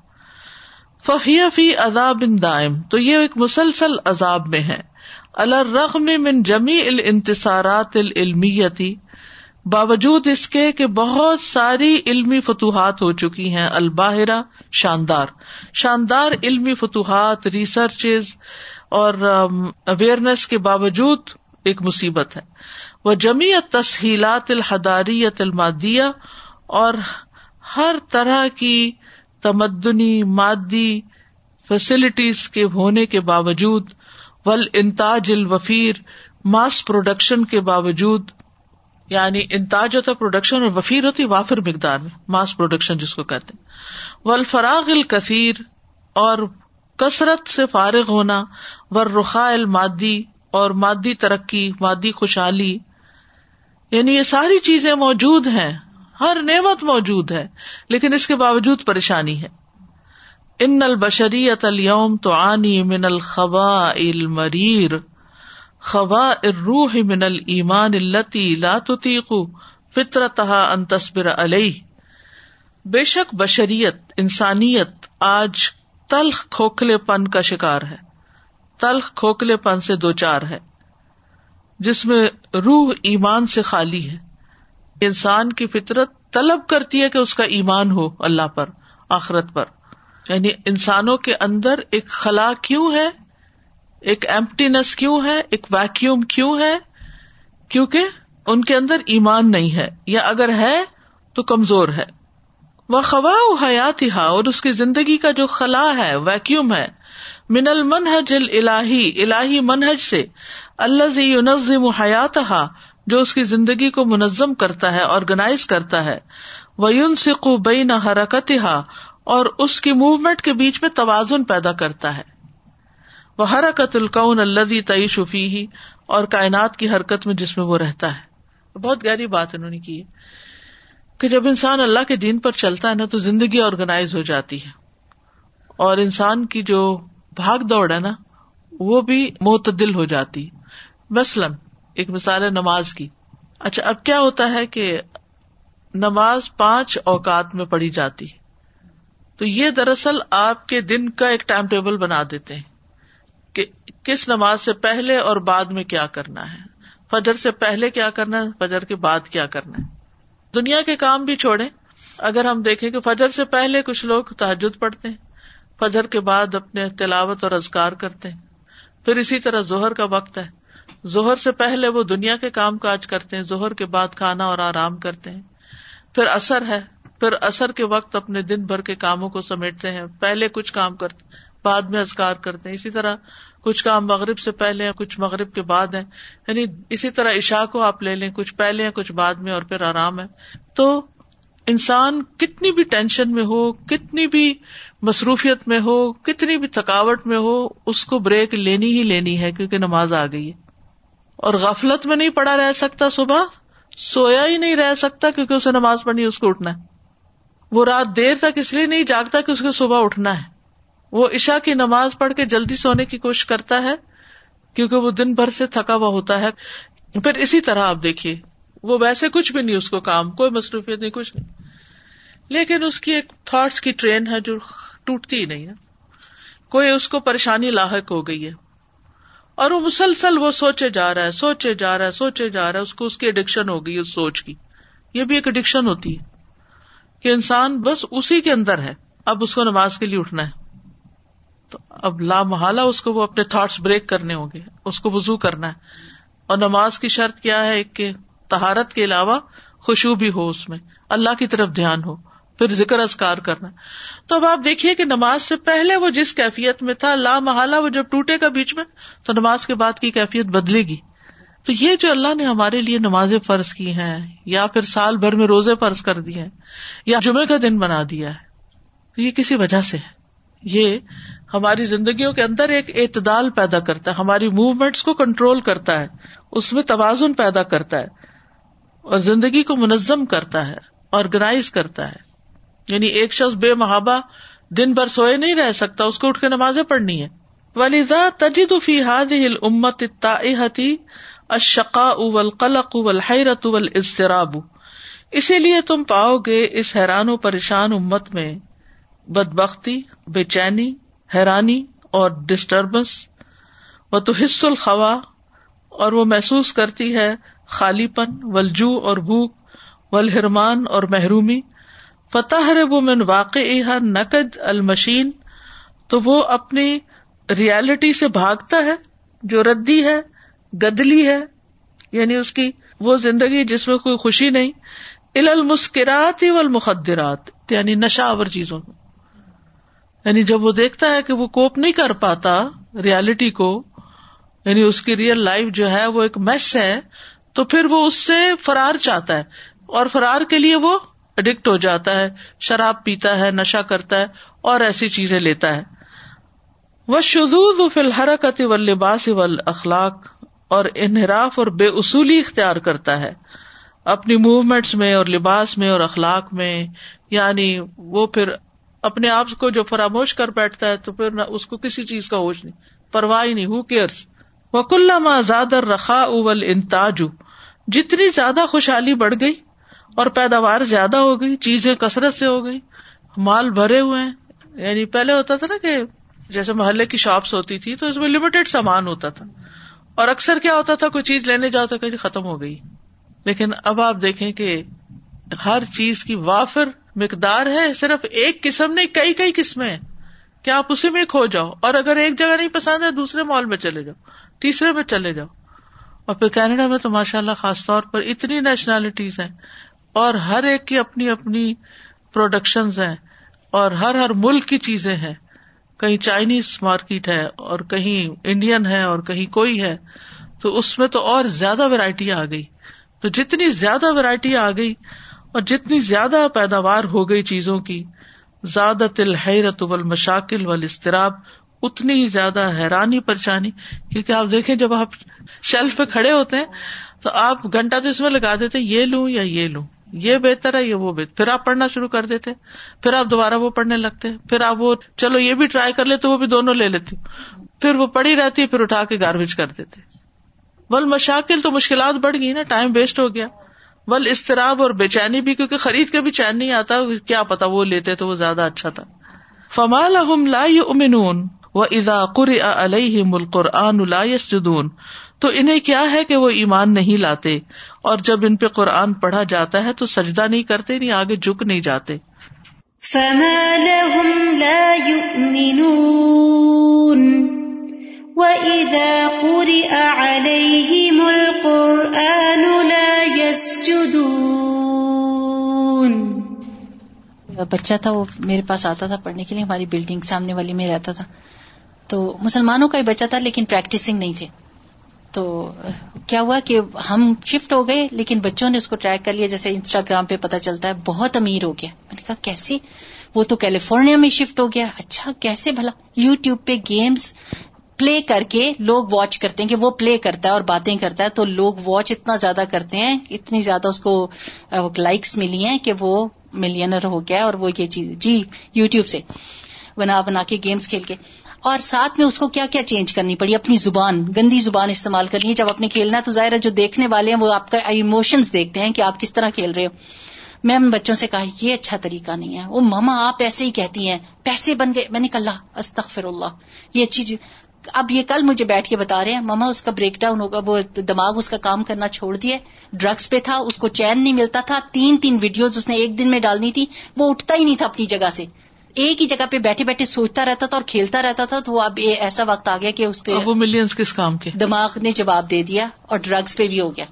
فہیا فی عذاب دائم، تو یہ ایک مسلسل عذاب میں ہے۔ الرغم من جمی الانتصارات العلمیتی باوجود اس کے کہ بہت ساری علمی فتوحات ہو چکی ہیں الباہرا شاندار۔ شاندار علمی فتوحات ریسرچ اور اویئرنیس کے باوجود ایک مصیبت ہے۔ وہ جمی تسہیلات الحداریت المادیہ اور ہر طرح کی تمدنی، مادی فیسلٹیز کے ہونے کے باوجود ول انتاج الوفیر ماس پروڈکشن کے باوجود یعنی انتاج ہوتا پروڈکشن اور وفیر ہوتی وافر مقدار میں ماس پروڈکشن جس کو کہتے ہیں۔ ول فراغ الکثیر اور کثرت سے فارغ ہونا ور رخا المادی اور مادی ترقی، مادی خوشحالی۔ یعنی یہ ساری چیزیں موجود ہیں، ہر نعمت موجود ہے، لیکن اس کے باوجود پریشانی ہے۔ ان البشریت الوم تو آنی من الخبا المریر۔ خوا روح من المان التی لاتیقو فطرت ان تصبر علیہ۔ بے شک بشریت، انسانیت آج تلخ کھوکھلے پن کا شکار ہے۔ تلخ کھوکھلے پن سے دو چار ہے۔ جس میں روح ایمان سے خالی ہے۔ انسان کی فطرت طلب کرتی ہے کہ اس کا ایمان ہو اللہ پر، آخرت پر۔ یعنی انسانوں کے اندر ایک خلا کیوں ہے؟ ایک ایمپٹینس کیوں ہے؟ ایک ویکیوم کیوں ہے؟ کیونکہ ان کے اندر ایمان نہیں ہے، یا اگر ہے تو کمزور ہے۔ وہ خوا حیات ہا اور اس کی زندگی کا جو خلا ہے ویکیوم ہے۔ من المنہج الہی الہی منہج سے۔ اللہ یونزم حیات ہا جو اس کی زندگی کو منظم کرتا ہے آرگنائز کرتا ہے۔ وہ یون سکو بین حرکت اور اس کی موومنٹ کے بیچ میں توازن پیدا کرتا ہے۔ وہ حرکت القن اللہ تعی شفی ہی اور کائنات کی حرکت میں جس میں وہ رہتا ہے۔ بہت گہری بات انہوں نے کی ہے کہ جب انسان اللہ کے دین پر چلتا ہے نا تو زندگی آرگنائز ہو جاتی ہے۔ اور انسان کی جو بھاگ دوڑ ہے نا، وہ بھی معتدل ہو جاتی۔ مثلاً ایک مثال ہے نماز کی۔ اچھا اب کیا ہوتا ہے کہ نماز پانچ اوقات میں پڑھی جاتی۔ تو یہ دراصل آپ کے دن کا ایک ٹائم ٹیبل بنا دیتے ہیں۔ کہ کس نماز سے پہلے اور بعد میں کیا کرنا ہے؟ فجر سے پہلے کیا کرنا ہے؟ فجر کے بعد کیا کرنا ہے؟ دنیا کے کام بھی چھوڑے اگر ہم دیکھیں کہ فجر سے پہلے کچھ لوگ تحجد پڑھتے ہیں، فجر کے بعد اپنے تلاوت اور ازکار کرتے ہیں۔ پھر اسی طرح زہر کا وقت ہے۔ زہر سے پہلے وہ دنیا کے کام کاج کرتے ہیں زہر کے بعد کھانا اور آرام کرتے ہیں۔ پھر اثر ہے۔ پھر اثر کے وقت اپنے دن بھر کے کاموں کو سمیٹتے ہیں۔ پہلے کچھ کام کرتے بعد میں ازکار کرتے ہیں۔ اسی طرح کچھ کام مغرب سے پہلے ہیں، کچھ مغرب کے بعد ہیں۔ یعنی اسی طرح عشا کو آپ لے لیں، کچھ پہلے ہیں، کچھ بعد میں اور پھر آرام ہے۔ تو انسان کتنی بھی ٹینشن میں ہو، کتنی بھی مصروفیت میں ہو، کتنی بھی تھکاوٹ میں ہو، اس کو بریک لینی ہی لینی ہے کیونکہ نماز آ گئی ہے۔ اور غفلت میں نہیں پڑا رہ سکتا صبح، سویا ہی نہیں رہ سکتا کیونکہ اسے نماز پڑھنی اس کو اٹھنا ہے۔ وہ رات دیر تک اس لیے نہیں جاگتا کہ اس کو صبح اٹھنا ہے۔ وہ عشا کی نماز پڑھ کے جلدی سونے کی کوشش کرتا ہے کیونکہ وہ دن بھر سے تھکا ہوا ہوتا ہے پھر اسی طرح آپ دیکھیے، وہ ویسے کچھ بھی نہیں اس کو کام، کوئی مصروفیت نہیں، کچھ نہیں۔ لیکن اس کی ایک تھاٹس کی ٹرین ہے جو ٹوٹتی ہی نہیں ہے کوئی اس کو پریشانی لاحق ہو گئی ہے۔ اور وہ مسلسل وہ سوچے جا رہا ہے، سوچے جا رہا ہے، سوچے جا رہا ہے، اس کو اس کی اڈکشن ہو گئی، اس سوچ کی۔ یہ بھی ایک اڈکشن ہوتی ہے کہ انسان بس اسی کے اندر ہے، اب اس کو نماز کے لیے اٹھنا ہے۔ تو اب لا محالہ اس کو وہ اپنے تھاٹس بریک کرنے ہوں گے، اس کو وزو کرنا ہے۔ اور نماز کی شرط کیا ہے؟ کہ تہارت کے علاوہ خوشبو بھی ہو اس میں۔ اللہ کی طرف دھیان ہو، پھر ذکر ازکار کرنا۔ تو اب آپ دیکھیے کہ نماز سے پہلے وہ جس کیفیت میں تھا لا محالہ وہ جب ٹوٹے گا بیچ میں، تو نماز کے بعد کی کیفیت بدلے گی۔ تو یہ جو اللہ نے ہمارے لیے نمازیں فرض کی ہیں، یا پھر سال بھر میں روزے فرض کر دیے ہیں، یا جمعے کا دن بنا دیا ہے یہ کسی وجہ سے ہے۔ یہ ہماری زندگیوں کے اندر ایک اعتدال پیدا کرتا ہے، ہماری موومینٹس کو کنٹرول کرتا ہے، اس میں توازن پیدا کرتا ہے اور زندگی کو منظم کرتا ہے آرگنائز کرتا ہے۔ یعنی ایک شخص بے محابہ دن بھر سوئے نہیں رہ سکتا، اس کو اٹھ کے نمازیں پڑھنی ہے ولیدا تجد فی هذه الامت الطائحه الشقاء والقلق والحیرت والاضطراب اسی لیے تم پاؤ گے اس حیران و پریشان امت میں بدبختی، بے چینی حیرانی اور ڈسٹربنس وہ تو حص الخوا، اور وہ محسوس کرتی ہے خالی پن ولجو اور بھوک، ولحرمان اور محرومی۔ فتح وہ من واقع نقد المشین تو وہ اپنی ریالٹی سے بھاگتا ہے، جو ردی ہے، گدلی ہے یعنی اس کی وہ زندگی جس میں کوئی خوشی نہیں۔ ال المسکرات والمخدرات یعنی نشاور چیزوں کو یعنی جب وہ دیکھتا ہے کہ وہ کوپ نہیں کر پاتا ریالٹی کو یعنی اس کی ریئل لائف جو ہے وہ ایک میس ہے، تو پھر وہ اس سے فرار چاہتا ہے اور فرار کے لیے وہ اڈکٹ ہو جاتا ہے، شراب پیتا ہے نشا کرتا ہے اور ایسی چیزیں لیتا ہے۔ وہ شدود فی الحرکت و لباس و اخلاق اور انحراف اور بے اصولی اختیار کرتا ہے۔ اپنی موومینٹس میں اور لباس میں اور اخلاق میں یعنی وہ پھر اپنے آپ کو جو فراموش کر بیٹھتا ہے تو پھر اس کو کسی چیز کا ہوش نہیں، پرواہ نہیں ہو کیئرس وکل زادر رخا اول انتاج جتنی زیادہ خوشحالی بڑھ گئی اور پیداوار زیادہ ہو گئی، چیزیں کثرت سے ہو گئی، مال بھرے ہوئے ہیں یعنی پہلے ہوتا تھا نا کہ جیسے محلے کی شاپس ہوتی تھی تو اس میں لمیٹڈ سامان ہوتا تھا۔ اور اکثر کیا ہوتا تھا، کوئی چیز لینے جاؤ تو کہ جی ختم ہو گئی۔ لیکن اب آپ دیکھیں کہ ہر چیز کی وافر مقدار ہے صرف ایک قسم نہیں، کئی کئی قسمیں۔ کیا آپ اسی میں کھو جاؤ؟ اور اگر ایک جگہ نہیں پسند ہے، دوسرے مال میں چلے جاؤ، تیسرے میں چلے جاؤ۔ اور پھر کینیڈا میں تو ماشاء اللہ خاص طور پر اتنی نیشنلٹیز ہیں، اور ہر ایک کی اپنی اپنی پروڈکشن ہیں، اور ہر ہر ملک کی چیزیں ہیں۔ کہیں چائنیز مارکیٹ ہے، اور کہیں انڈین ہے، اور کہیں کوئی ہے۔ تو اس میں تو اور زیادہ ویرائٹی آ گئی۔ تو جتنی زیادہ ویرائٹی آ گئی اور جتنی زیادہ پیداوار ہو گئی چیزوں کی زیادہ تل حیرت و مشاکل و استراب اتنی ہی زیادہ حیرانی پریشانی، کیونکہ آپ دیکھیں جب آپ شیلف پہ کھڑے ہوتے ہیں، تو آپ گھنٹہ تو اس میں لگا دیتے، یہ لوں یا یہ لوں، یہ بہتر ہے یہ وہ بہتر، پھر آپ پڑھنا شروع کر دیتے، پھر آپ دوبارہ وہ پڑھنے لگتے، پھر آپ وہ، چلو یہ بھی ٹرائی کر لیتے، وہ بھی دونوں لے لیتے، پھر وہ پڑھی رہتی ہے پھر اٹھا کے گاربیج کر دیتے۔ بل مشاکل تو مشکلات بڑھ گئی نا، ٹائم ویسٹ ہو گیا۔ بل استراب اور بے چینی بھی، کیونکہ خرید کے بھی چین نہیں آتا، کیا پتا وہ لیتے تو وہ زیادہ اچھا تھا۔ فمال لا امنون و ادا قر علیہ القرآن لا تو انہیں کیا ہے کہ وہ ایمان نہیں لاتے، اور جب ان پہ قرآن پڑھا جاتا ہے تو سجدہ نہیں کرتے، نہیں آگے جھک نہیں جاتے۔ فما لهم لا يؤمنون۔ وَإِذَا قُرِئَ عَلَيْهِمُ الْقُرْآنُ لَا يَسْجُدُونَ بچہ تھا وہ میرے پاس آتا تھا پڑھنے کے لیے، ہماری بلڈنگ سامنے والی میں رہتا تھا۔ تو مسلمانوں کا ہی بچہ تھا لیکن پریکٹسنگ نہیں تھے تو کیا ہوا کہ ہم شفٹ ہو گئے، لیکن بچوں نے اس کو ٹریک کر لیا۔ جیسے انسٹاگرام پہ پتا چلتا ہے، بہت امیر ہو گیا۔ میں نے کہا کیسے وہ تو کیلیفورنیا میں شفٹ ہو گیا۔ اچھا کیسے بھلا؟ یو ٹیوب پہ گیمس پلے کر کے لوگ واچ کرتے ہیں کہ وہ پلے کرتا ہے اور باتیں کرتا ہے، تو لوگ واچ اتنا زیادہ کرتے ہیں، اتنی زیادہ اس کو لائکس ملی ہیں کہ وہ ملینر ہو گیا اور وہ یہ چیز جی یو ٹیوب سے بنا بنا کے گیمس کھیل کے۔ اور ساتھ میں اس کو کیا کیا چینج کرنی پڑی؟ اپنی زبان، گندی زبان استعمال کرنی ہے جب اپنے کھیلنا ہے تو ظاہر ہے جو دیکھنے والے ہیں وہ آپ کا ایموشنز دیکھتے ہیں کہ آپ کس طرح کھیل رہے ہو۔ میں بچوں سے کہا، یہ اچھا طریقہ نہیں ہے۔ وہ ماما آپ ایسے ہی کہتی ہیں، پیسے بن گئے۔ میں نے کہا استغفر اللہ۔ یہ اچھی چیز اب یہ کل مجھے بیٹھ کے بتا رہے ہیں ماما اس کا بریک ڈاؤن ہوگا وہ دماغ اس کا کام کرنا چھوڑ دیا ڈرگس پہ تھا اس کو چین نہیں ملتا تھا۔ تین تین ویڈیوز اس نے ایک دن میں ڈالنی تھی۔ وہ اٹھتا ہی نہیں تھا اپنی جگہ سے۔ ایک ہی جگہ پہ بیٹھے بیٹھے سوچتا رہتا تھا اور کھیلتا رہتا تھا۔ تو اب ایسا وقت آ گیا کہ اس کے وہ ملینس کس کام کے؟ دماغ نے جواب دے دیا اور ڈرگس پہ بھی ہو گیا۔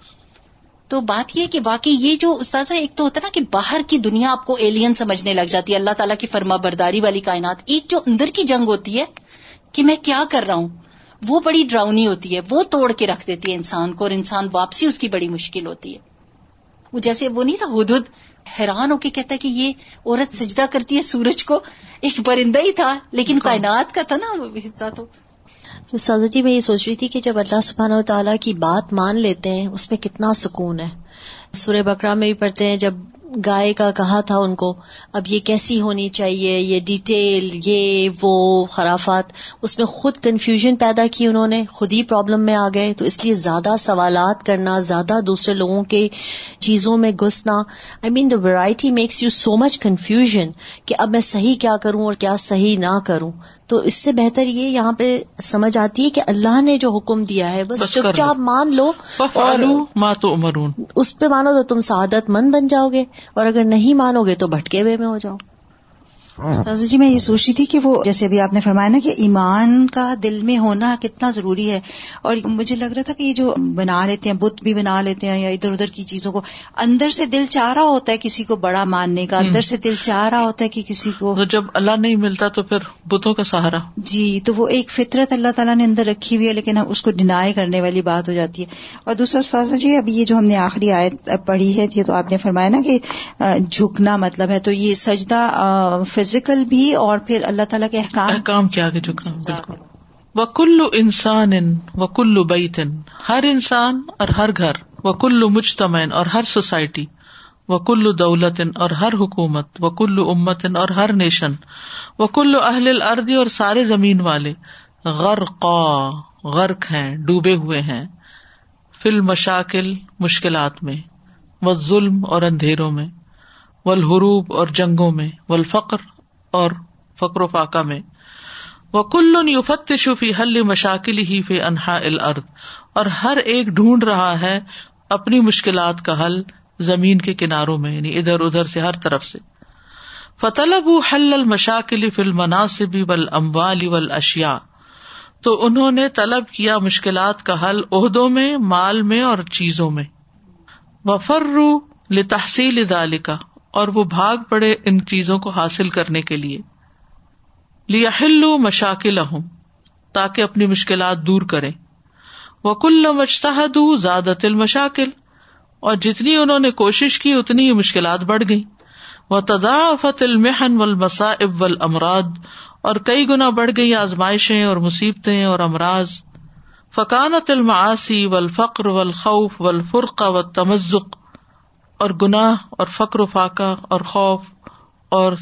تو بات یہ کہ واقعی یہ جو استاذہ ایک تو ہوتا نا کہ باہر کی دنیا آپ کو ایلین سمجھنے لگ جاتی ہے اللہ تعالیٰ کی فرما برداری والی کائنات۔ ایک جو اندر کی جنگ ہوتی ہے کہ میں کیا کر رہا ہوں؟ وہ بڑی ڈراؤنی ہوتی ہے وہ توڑ کے رکھ دیتی ہے انسان کو اور انسان واپسی اس کی بڑی مشکل ہوتی ہے۔ وہ جیسے وہ نہیں تھا ہدد حیران ہو کے کہتا ہے کہ یہ عورت سجدہ کرتی ہے سورج کو ایک پرندہ ہی تھا لیکن کائنات کا تھا نا وہ حصہ تو۔ سازا جی میں یہ سوچ رہی تھی کہ جب اللہ سبحانہ و تعالیٰ کی بات مان لیتے ہیں اس میں کتنا سکون ہے۔ سورہ بکرا میں بھی پڑھتے ہیں جب گائے کا کہا تھا ان کو، اب یہ کیسی ہونی چاہیے؟ یہ ڈیٹیل یہ، وہ خرافات۔ اس میں خود کنفیوژن پیدا کی انہوں نے، خود ہی پرابلم میں آ گئے۔ تو اس لیے زیادہ سوالات کرنا، زیادہ دوسرے لوگوں کے چیزوں میں گھسنا۔ I mean the variety makes you so much confusion کہ اب میں صحیح کیا کروں اور کیا صحیح نہ کروں۔ تو اس سے بہتر یہ یہاں پہ سمجھ آتی ہے کہ اللہ نے جو حکم دیا ہے بس چپ چاپ مان لو اور اس پہ مانو تو تم سعادت مند بن جاؤ گے اور اگر نہیں مانو گے تو بھٹکے ہوئے میں ہو جاؤ۔ استاذ جی میں یہ سوچ رہی تھی کہ وہ جیسے ابھی آپ نے فرمایا نا کہ ایمان کا دل میں ہونا کتنا ضروری ہے۔ اور مجھے لگ رہا تھا کہ یہ جو بنا لیتے ہیں بت بھی بنا لیتے ہیں یا ادھر ادھر کی چیزوں کو اندر سے دل چاہ رہا ہوتا ہے کسی کو بڑا ماننے کا اندر سے دل چاہ رہا ہوتا ہے کہ کسی کو۔ جب اللہ نہیں ملتا تو پھر بتوں کا سہارا۔ جی تو وہ ایک فطرت اللہ تعالیٰ نے اندر رکھی ہوئی ہے لیکن اس کو ڈینائی کرنے والی بات ہو جاتی ہے۔ اور دوسرا استاذ جی ابھی یہ جو ہم نے آخری آیت پڑھی ہے تو آپ نے فرمایا نا کہ جھکنا مطلب ہے تو یہ سجدہ فزیکل بھی اور پھر اللہ تعالیٰ کے احکام احکام کے آگے جھکنا بالکل۔ کلو انسان و کلو بیتن ہر انسان اور ہر گھر وہ کلو مجتمین اور ہر سوسائٹی وہ کلو دولت اور ہر حکومت وہ کلو امتن اور ہر نیشن وہ کلو اہل اردی اور سارے زمین والے۔ غرق غرق ہیں ڈوبے ہوئے ہیں۔ فل مشاکل مشکلات میں۔ وہ ظلم اور اندھیروں میں۔ ولحروب اور جنگوں میں۔ ولفقر اور فکر و فاقہ میں۔ وہ کل یوفت شفی حل مشاکل ہی فی انہا الارض اور ہر ایک ڈھونڈ رہا ہے اپنی مشکلات کا حل زمین کے کناروں میں یعنی ادھر ادھر سے ہر طرف سے۔ فتلب حل المشاکل فی المناسب والاموال والاشیاء تو انہوں نے طلب کیا مشکلات کا حل عہدوں میں، مال میں اور چیزوں میں۔ وفرو لتحصیل کا اور وہ بھاگ پڑے ان چیزوں کو حاصل کرنے کے لیے۔ لیا ہلو مشاکل تاکہ اپنی مشکلات دور کرے وہ کل مشتحد زیادہ تل مشاکل اور جتنی انہوں نے کوشش کی، اتنی ہی مشکلات بڑھ گئی وہ تدافت المحن و المصائب و امراد اور کئی گنا بڑھ گئی آزمائشیں اور مصیبتیں اور امراض۔ فقانت المعاسی و الفقر و الخوف و الفرقہ و تمزق اور گناہ اور فقر و فاقہ اور خوف اور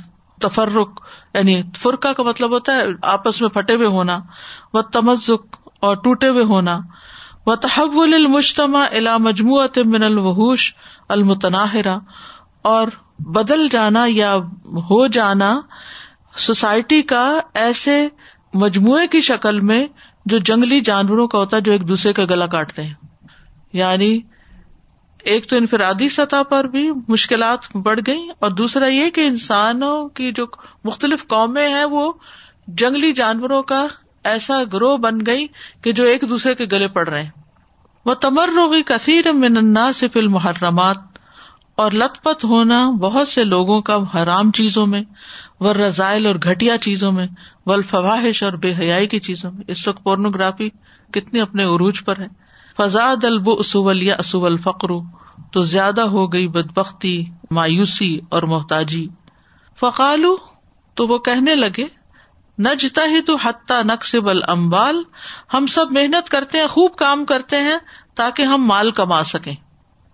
تفرق یعنی فرقہ کا مطلب ہوتا ہے آپس میں پھٹے ہوئے ہونا، وہ تمزق اور ٹوٹے ہوئے ہونا۔ وہ تحول المجتما الا مجموعت من الوحوش المتناہرا اور بدل جانا یا ہو جانا سوسائٹی کا ایسے مجموعے کی شکل میں جو جنگلی جانوروں کا ہوتا ہے جو ایک دوسرے کا گلا کاٹتے ہیں۔ یعنی ایک تو انفرادی سطح پر بھی مشکلات بڑھ گئی اور دوسرا یہ کہ انسانوں کی جو مختلف قومیں ہیں وہ جنگلی جانوروں کا ایسا گروہ بن گئی کہ جو ایک دوسرے کے گلے پڑ رہے ہیں۔ وہ تمر روگی کثیر مننا سے فل محرمات اور لت پت ہونا بہت سے لوگوں کا حرام چیزوں میں و رزائل اور گٹیا چیزوں میں و الفواہش اور بے حیائی کی چیزوں میں۔ اس وقت پورنوگرافی کتنی اپنے عروج پر ہے۔ فضاد الب اصول یا اصو الفقر تو زیادہ ہو گئی بد بختی مایوسی اور محتاجی۔ فقالو، تو وہ کہنے لگے نجتا ہی تو حتیٰ نقصب المبال ہم سب محنت کرتے ہیں، خوب کام کرتے ہیں، تاکہ ہم مال کما سکیں۔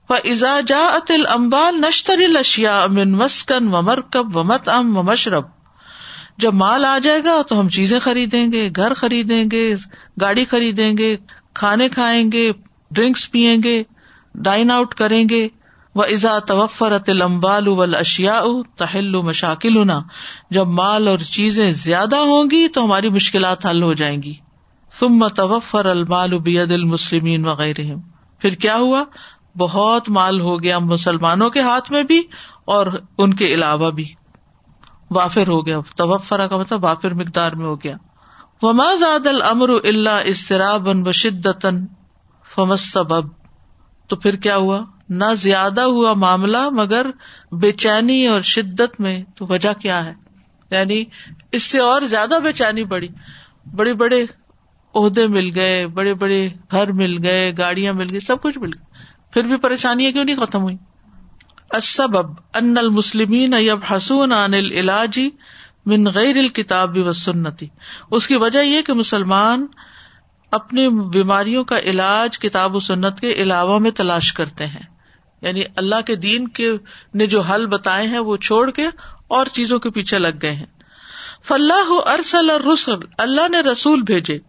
ازا جا اتل امبال نشتری لشیا امن مسکن و مرکب و مت ام و مشرب جب مال آ جائے گا تو ہم چیزیں خریدیں گے، گھر خریدیں گے، گاڑی خریدیں گے کھانے کھائیں گے، ڈرنکس پیئیں گے، ڈائن آؤٹ کریں گے۔ وہ ازا توفرت لمبال ول اشیا تہل مشاکل جب مال اور چیزیں زیادہ ہوں گی تو ہماری مشکلات حل ہو جائیں گی۔ ثم توفر المال بید المسلمین وغیرہ پھر کیا ہوا؟ بہت مال ہو گیا مسلمانوں کے ہاتھ میں بھی اور ان کے علاوہ بھی۔ وافر ہو گیا۔ توفرا کا مطلب وافر مقدار میں ہو گیا۔ وما زاد الامر اللہ اضطراب و شدت فمس سبب تو پھر کیا ہوا؟ نہ زیادہ ہوا معاملہ، مگر بے چینی اور شدت میں۔ تو وجہ کیا ہے؟ یعنی اس سے اور زیادہ بے چینی بڑی۔ بڑے بڑے عہدے مل گئے، بڑے بڑے گھر مل گئے، گاڑیاں مل گئی، سب کچھ مل گئی پھر بھی پریشانیاں کیوں نہیں ختم ہوئی؟ اسبب ان المسلمین اب حسون عن العلاجی من غیر الکتاب و سنتی۔ اس کی وجہ یہ کہ مسلمان اپنی بیماریوں کا علاج کتاب و سنت کے علاوہ میں تلاش کرتے ہیں۔ یعنی اللہ کے دین کے نے جو حل بتائے ہیں وہ چھوڑ کے اور چیزوں کے پیچھے لگ گئے ہیں۔ فلاح ارسل رسل اللہ نے رسول بھیجے۔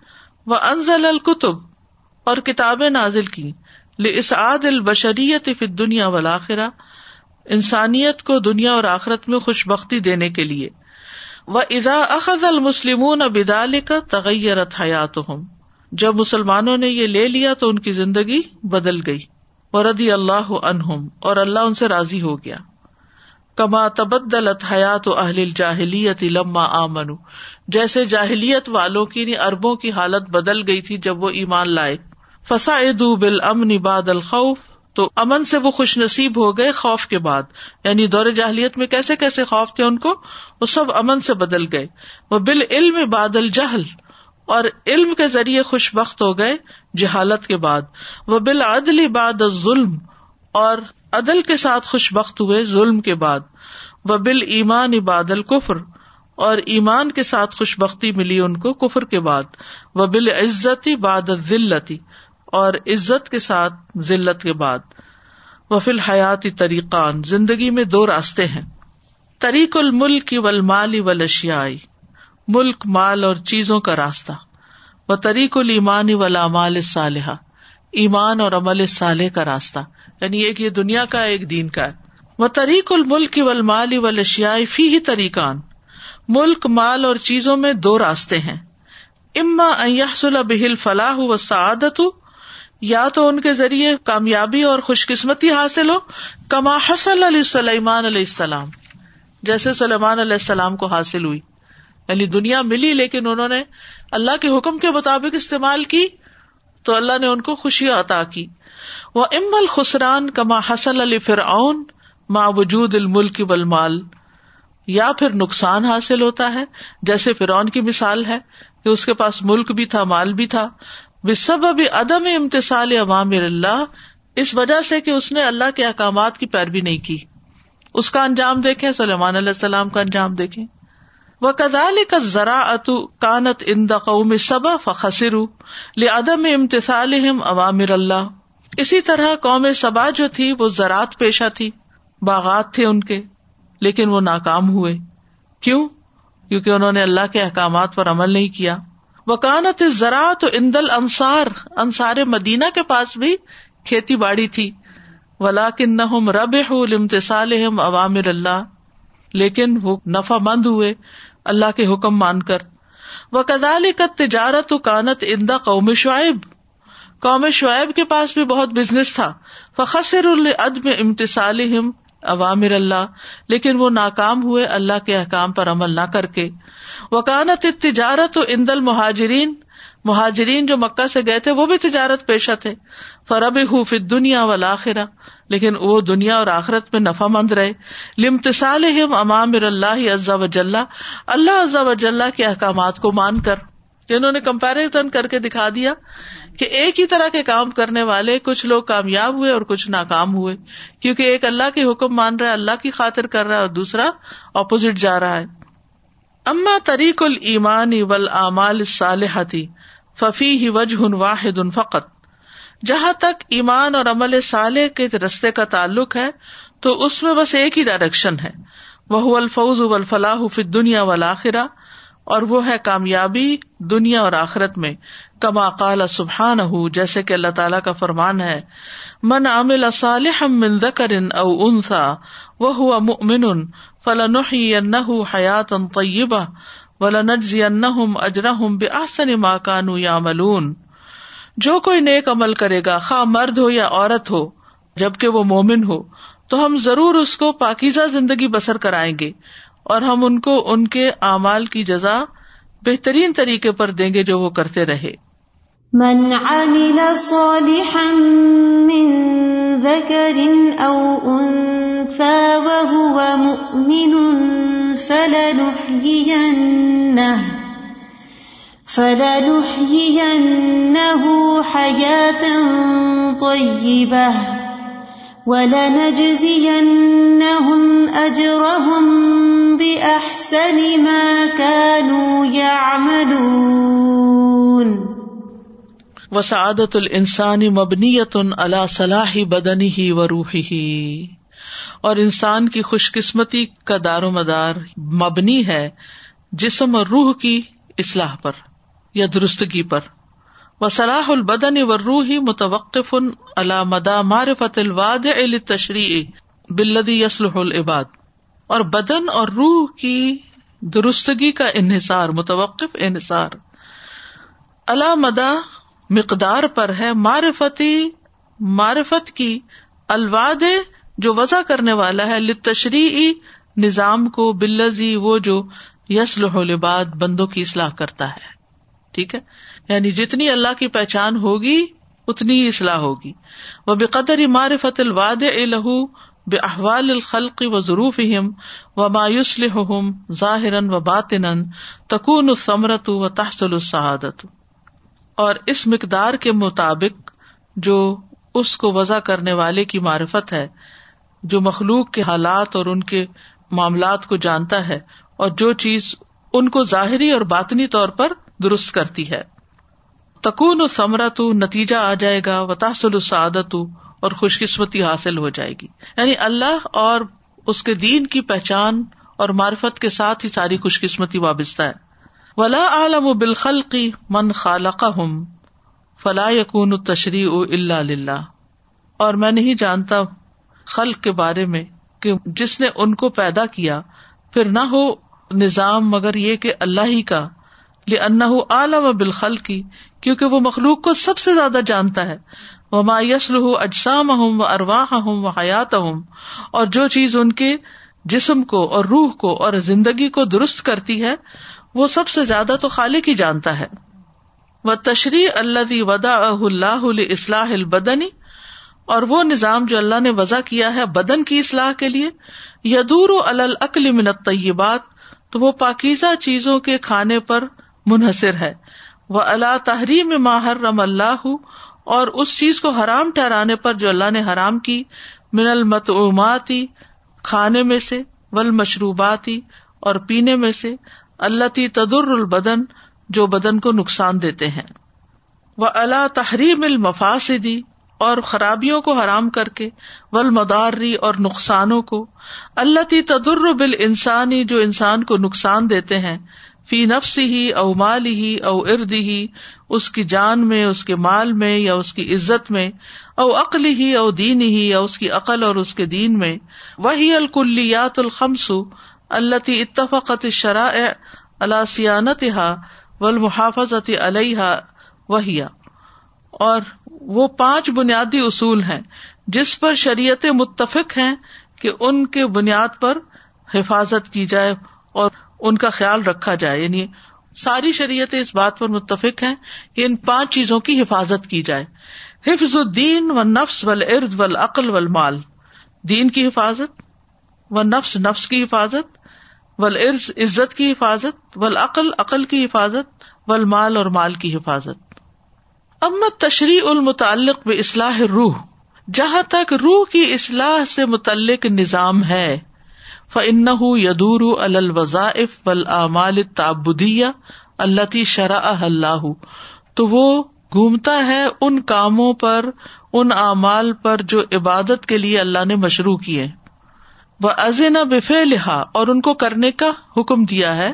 وہ انزل القتب اور کتابیں نازل کی لسعاد البشریت فی دنیا ولاخرہ انسانیت کو دنیا اور آخرت میں خوش بختی دینے کے لیے۔ وہ ادا اخذ المسلم بدال کا تغیرت حیات ہوں جب مسلمانوں نے یہ لے لیا تو ان کی زندگی بدل گئی۔ اور ردی اللہ عنہم اور اللہ ان سے راضی ہو گیا۔ کما تبدلت حیات و اہل جاہلیت لما آمن جیسے جاہلیت والوں کی یعنی اربوں کی حالت بدل گئی تھی جب وہ ایمان لائے۔ فسا ادو بال امن باد الخوف۔ تو امن سے وہ خوش نصیب ہو گئے خوف کے بعد۔ یعنی دور جاہلیت میں کیسے کیسے خوف تھے ان کو؟ وہ سب امن سے بدل گئے۔ وہ بال علم بادل جہل اور علم کے ذریعے خوش بخت ہو گئے جہالت کے بعد۔ وہ بال عدل باد ظلم اور عدل کے ساتھ خوش بخت ہوئے ظلم کے بعد۔ وہ بال ایمان بادل کفر اور ایمان کے ساتھ خوش بختی ملی ان کو کفر کے بعد۔ وہ بال عزتی باد ذلتی اور عزت کے ساتھ ذلت کے بعد۔ وفیل حیاتی طریقان زندگی میں دو راستے ہیں۔ طریق الملک ول مالی اشیائی ملک، مال اور چیزوں کا راستہ۔ وہ طریق المانی مال صالحہ ایمان اور عمل صالح کا راستہ۔ یعنی ایک یہ دنیا کا، ایک دین کا۔ ہے وہ طریق الملک ول مالی فی ہی طریقان۔ ملک، مال اور چیزوں میں دو راستے ہیں۔ اما بہل فلاح و سعادت یا تو ان کے ذریعے کامیابی اور خوش قسمتی حاصل ہو، کما حسل علیہ سلیمان علیہ السلام۔ جیسے سلیمان علیہ السلام کو حاصل ہوئی۔ یعنی دنیا ملی لیکن انہوں نے اللہ کے حکم کے مطابق استعمال کی، تو اللہ نے ان کو خوشی عطا کی۔ وہ ام الخسران کما حسل علی فرعون ماں وجود الملک والمال۔ یا پھر نقصان حاصل ہوتا ہے۔ جیسے فرعون کی مثال ہے کہ اس کے پاس ملک بھی تھا، مال بھی تھا۔ سب ابھی عدم امتسال عوام اللہ، اس وجہ سے کہ اس نے اللہ کے احکامات کی پیروی نہیں کی۔ اس کا انجام دیکھے سلیمان علیہ السلام کا انجام دیکھے وہ کدال کا ذرا اتو کانت ان قوم صبا فخر لدم امتسال عوامر اللہ۔ اسی طرح قوم صبا جو تھی، وہ زراعت پیشہ تھی۔ باغات تھے ان کے، لیکن وہ ناکام ہوئے۔ کیوں؟ کیونکہ انہوں نے اللہ کے احکامات پر عمل نہیں کیا۔ وکانت زراعت اندل انصار انصار مدینہ کے پاس بھی کھیتی باڑی تھی۔ ولا کن رب امتسال عوامر اللہ۔ لیکن وہ نفع مند ہوئے، اللہ کے حکم مان کر۔ وہ کدال کا تجارت کانت اندا قوم شعیب۔ قوم شعیب کے پاس بھی بہت بزنس تھا۔ فخر العدم امتسال عوامر اللہ، لیکن وہ ناکام ہوئے اللہ کے احکام پر عمل نہ کر کے۔ وکانت تجارت و اندل مہاجرین مہاجرین جو مکہ سے گئے تھے، وہ بھی تجارت پیشہ تھے۔ فرب حوف دنیا ولاخرا لیکن وہ دنیا اور آخرت میں نفع مند رہے۔ لمتسال امام اللہ عزا وجاللہ اللہ عزا وجاللہ کے احکامات کو مان کر۔ انہوں نے کمپیرزن کر کے دکھا دیا کہ ایک ہی طرح کے کام کرنے والے کچھ لوگ کامیاب ہوئے اور کچھ ناکام ہوئے، کیونکہ ایک اللہ کے حکم مان رہا ہے، اللہ کی خاطر کر رہا ہے اور دوسرا اپوزٹ جا رہا ہے۔ اما طریق المانی ول امال صالحتی ففی ہی وجہ واحد فقط۔ جہاں تک ایمان اور عمل صالح کے رستے کا تعلق ہے، تو اس میں بس ایک ہی ڈائریکشن ہے۔ وہ الفوز والفلاح فی دنیا والآخرہ اور وہ ہے کامیابی دنیا اور آخرت میں، کما قال سبحان ہُ جیسے کہ اللہ تعالیٰ کا فرمان ہے، من عامل صالح من ذکر او انسا وہ ہوا مؤمن فلاں حیات طیبہ ولنجزی انہم اجرہم بأحسن ما کانوا یعملون۔ جو کوئی نیک عمل کرے گا، خواہ مرد ہو یا عورت ہو، جبکہ وہ مومن ہو، تو ہم ضرور اس کو پاکیزہ زندگی بسر کرائیں گے۔ اور ہم ان کو ان کے اعمال کی جزا بہترین طریقے پر دیں گے جو وہ کرتے رہے۔ من عمل صالحا من ذكر او انثى وهو مؤمن فلنحيينه فلنحيينه حياه طيبه ولنجزينهم أجرهم بأحسن ما كانوا يعملون. وسعادت الانسان مبنیت على صلاح بدنی ہی اور انسان کی خوش قسمتی کا دار و مدار مبنی ہے جسم اور روح کی اصلاح پر یا درستگی پر۔ و صلاح البدن و روحی متوقف مدا معرفت الواد تشریح بلدی یسلح العباد. اور بدن اور روح کی درستگی کا انحصار، متوقف انحصار. مدا مقدار پر ہے معرفتی معرفت کی الواد جو وضع کرنے والا ہے لتشریعی نظام کو بلزی وہ جو یسلح العباد بندوں کی اصلاح کرتا ہے. ٹھیک ہے؟ یعنی جتنی اللہ کی پہچان ہوگی، اتنی ہی اصلاح ہوگی۔ وہ بے قدر معرفت الواد لہو بے احوال الخلق و ضروف و مایوس ظاہر و باطن تکون ثمرت و تحصل السعادت اور اس مقدار کے مطابق جو اس کو وضع کرنے والے کی معرفت ہے، جو مخلوق کے حالات اور ان کے معاملات کو جانتا ہے، اور جو چیز ان کو ظاہری اور باطنی طور پر درست کرتی ہے۔ تکون و ثمرا تو نتیجہ آ جائے گا و تحصل السعادت اور خوش قسمتی حاصل ہو جائے گی۔ یعنی اللہ اور اس کے دین کی پہچان اور معرفت کے ساتھ ہی ساری خوش قسمتی وابستہ ہے۔ ولا عالم و بالخلقی من خالق ہم فلاح یقون تشریح او اللہ اور میں نہیں جانتا خلق کے بارے میں کہ جس نے ان کو پیدا کیا، پھر نہ ہو نظام مگر یہ کہ اللہ ہی کا لأنہ عالم بالخل کی کیونکہ وہ مخلوق کو سب سے زیادہ جانتا ہے۔ وہ مایسل اجسام ہوں و ارواہ ہوں و حیات ہوں اور جو چیز ان کے جسم کو اور روح کو اور زندگی کو درست کرتی ہے، وہ سب سے زیادہ تو خالق ہی جانتا ہے۔ وہ تشریح اللہ ودا اللہ اسلح البدنی اور وہ نظام جو اللہ نے وضع کیا ہے بدن کی اصلاح کے لیے یدور العقل منت طیبات تو وہ پاکیزہ چیزوں کے کھانے پر منحصر ہے۔ وہ اللہ تحریم ماہر رم اللہ اور اس چیز کو حرام ٹھہرانے پر جو اللہ نے حرام کی، من المتعوماتی کھانے میں سے ول مشروباتی اور پینے میں سے اللہ تی تدر البدن، جو بدن کو نقصان دیتے ہیں۔ وہ اللہ تحریم المفاصدی اور خرابیوں کو حرام کر کے ول مداری اور نقصانوں کو۔ اللہ تی تدر بل انسانی جو انسان کو نقصان دیتے ہیں فی نفس ہی او مال ہی او ارد ہی اس کی جان میں، اس کے مال میں یا اس کی عزت میں، او عقل ہی او دین ہی یا اس کی عقل اور اس کے دین میں، وہی الکلیات الخمس اللہ اتفقت شرح اللہ سیانت المحافظ علیہ وہیا اور وہ پانچ بنیادی اصول ہیں جس پر شریعت متفق ہیں کہ ان کے بنیاد پر حفاظت کی جائے اور ان کا خیال رکھا جائے۔ یعنی ساری شریعت اس بات پر متفق ہیں کہ ان پانچ چیزوں کی حفاظت کی جائے۔ حفظ الدین و نفس ول ارد ول عقل ول مال دین کی حفاظت و نفس نفس کی حفاظت ول عزت کی حفاظت ول عقل عقل کی حفاظت ول مال اور مال کی حفاظت۔ امت تشریح المتعلق بے اصلاح روح جہاں تک روح کی اصلاح سے متعلق نظام ہے۔ فن یدور الوظائف ولامال تابدیہ اللہ تی شرح اللہ تو وہ گھومتا ہے ان کاموں پر، ان اعمال پر جو عبادت کے لیے اللہ نے مشروع کیے۔ وہ ازن بف لہا اور ان کو کرنے کا حکم دیا ہے۔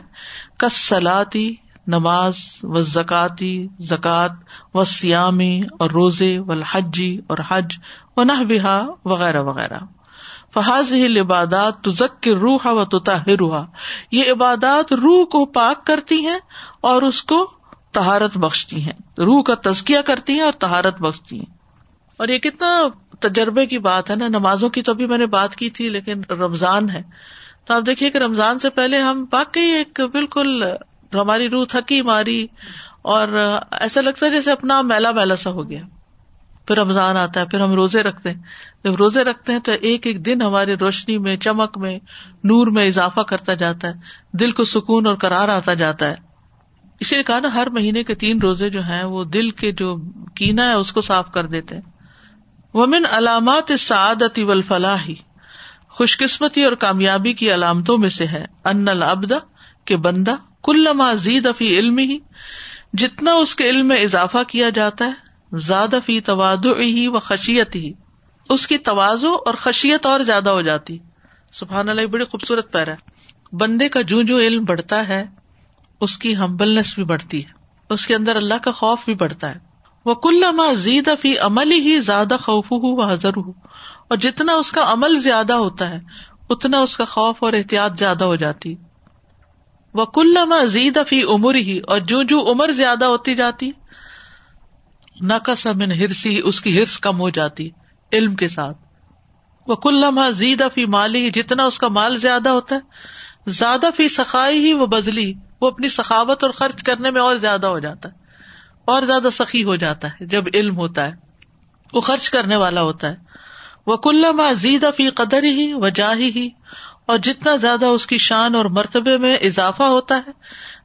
کس سلاتی نماز و زکاتی زکات و سیامی اور روزے و الحجی اور حج و نہ بہا وغیرہ وغیرہ۔ فحاظ ہی عبادات تزک کے روح و روحا یہ عبادات روح کو پاک کرتی ہیں اور اس کو تہارت بخشتی ہیں۔ روح کا تزکیہ کرتی ہیں اور تہارت بخشتی ہیں۔ اور یہ کتنا تجربے کی بات ہے نا۔ نمازوں کی تو ابھی میں نے بات کی تھی، لیکن رمضان ہے۔ تو آپ دیکھیے کہ رمضان سے پہلے ہم واقعی ایک بالکل ہماری روح تھکی ماری اور ایسا لگتا ہے جیسے اپنا میلا میلا سا ہو گیا۔ پھر رمضان آتا ہے، پھر ہم روزے رکھتے ہیں۔ جب روزے رکھتے ہیں تو ایک ایک دن ہماری روشنی میں، چمک میں، نور میں اضافہ کرتا جاتا ہے۔ دل کو سکون اور کرار آتا جاتا ہے۔ اسی لیے کہا نا، ہر مہینے کے تین روزے جو ہیں، وہ دل کے جو کینا ہے، اس کو صاف کر دیتے ہیں۔ ومن علامات سعادت و خوش قسمتی اور کامیابی کی علامتوں میں سے ہے۔ ان العبد کے بندہ کل زید افی علم ہی جتنا اس کے علم میں اضافہ کیا جاتا ہے زیادہ فی تواد ہی و خشیت ہی اس کی توازو اور خشیت اور زیادہ ہو جاتی۔ سبحان اللہ بڑی خوبصورت پیرا بندے کا جو جو علم بڑھتا ہے، اس کی ہمبلنس بھی بڑھتی ہے۔ اس کے اندر اللہ کا خوف بھی بڑھتا ہے۔ وہ کل زید فی عمل ہی زیادہ خوف ہو وہ حضر ہو اور جتنا اس کا عمل زیادہ ہوتا ہے، اتنا اس کا خوف اور احتیاط زیادہ ہو جاتی۔ وہ کل زید فی عمر ہی اور جو جو عمر زیادہ ہوتی جاتی نقص من ہرسی اس کی ہرس کم ہو جاتی، علم کے ساتھ۔ وہ کل زید فی مالی جتنا اس کا مال زیادہ ہوتا ہے، زیادہ فی سخائی ہی وہ بدلی وہ اپنی سخاوت اور خرچ کرنے میں اور زیادہ ہو جاتا ہے۔ اور زیادہ سخی ہو جاتا ہے، جب علم ہوتا ہے، وہ خرچ کرنے والا ہوتا ہے۔ وہ کل زید فی قدر ہی و جاہی ہی اور جتنا زیادہ اس کی شان اور مرتبے میں اضافہ ہوتا ہے،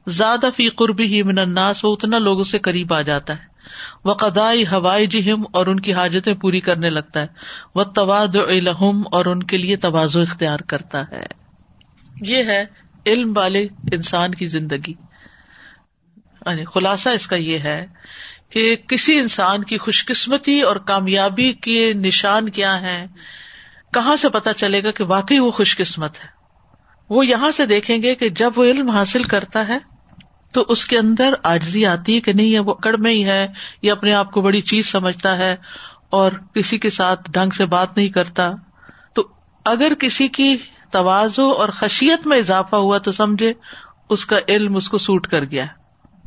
زیادہ فی قربی ہی من الناس، وہ اتنا لوگوں سے قریب آ جاتا ہے۔ وہ قدائی ہوائی جہم اور ان کی حاجتیں پوری کرنے لگتا ہے۔ وہ تواد الحم اور ان کے لیے توازو اختیار کرتا ہے۔ یہ ہے علم والے انسان کی زندگی۔ یعنی خلاصہ اس کا یہ ہے کہ کسی انسان کی خوش قسمتی اور کامیابی کے نشان کیا ہے کہاں سے پتا چلے گا کہ واقعی وہ خوش قسمت ہے؟ وہ یہاں سے دیکھیں گے کہ جب وہ علم حاصل کرتا ہے تو اس کے اندر آجزی آتی ہے کہ نہیں ہے وہ اکڑ میں ہی ہے یا اپنے آپ کو بڑی چیز سمجھتا ہے اور کسی کے ساتھ ڈھنگ سے بات نہیں کرتا۔ تو اگر کسی کی توازو اور خشیت میں اضافہ ہوا تو سمجھے اس کا علم اس کو سوٹ کر گیا۔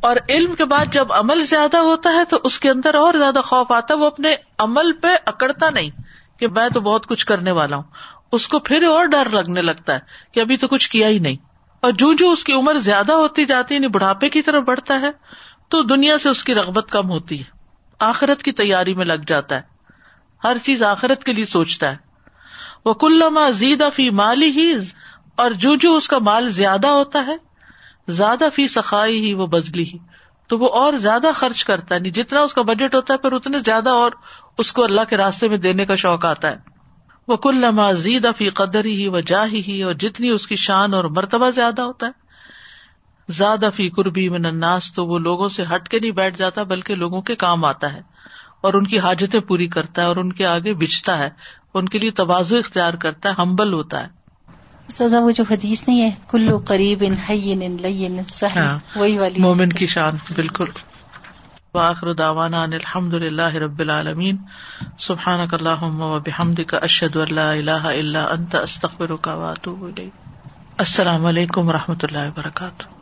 اور علم کے بعد جب عمل زیادہ ہوتا ہے تو اس کے اندر اور زیادہ خوف آتا ہے، وہ اپنے عمل پہ اکڑتا نہیں کہ میں تو بہت کچھ کرنے والا ہوں۔ اس کو پھر اور ڈر لگنے لگتا ہے کہ ابھی تو کچھ کیا ہی نہیں۔ اور جو جو اس کی عمر زیادہ ہوتی جاتی ہے یعنی بڑھاپے کی طرف بڑھتا ہے، تو دنیا سے اس کی رغبت کم ہوتی ہے۔ آخرت کی تیاری میں لگ جاتا ہے۔ ہر چیز آخرت کے لیے سوچتا ہے۔ وہ کلما زید فی مالی ہی اور جو جو اس کا مال زیادہ ہوتا ہے زیادہ فی سخائی ہی وہ بزلی ہی تو وہ اور زیادہ خرچ کرتا ہے۔ یعنی جتنا اس کا بجٹ ہوتا ہے پھر اتنے زیادہ اور اس کو اللہ کے راستے میں دینے کا شوق آتا ہے۔ وہ کل لما زید فی قدر ہی و جاہی ہی اور جتنی اس کی شان اور مرتبہ زیادہ ہوتا ہے۔ زیادہ فی قربی من الناس تو وہ لوگوں سے ہٹ کے نہیں بیٹھ جاتا بلکہ لوگوں کے کام آتا ہے۔ اور ان کی حاجتیں پوری کرتا ہے اور ان کے آگے بچتا ہے۔ ان کے لیے توازو اختیار کرتا ہے ہمبل ہوتا ہے۔ سزا وہ جو حدیث نہیں ہے کلو قریب ان ہاں، وہی والی مومن کی شان بالکل۔ وآخر دعوانا ان الحمد للہ رب العالمین. سبحانک اللہم و بحمدک، اشہد ان لا الہ الا انت، استغفرک و کا واتو السلام علیکم و رحمۃ اللہ وبرکاتہ.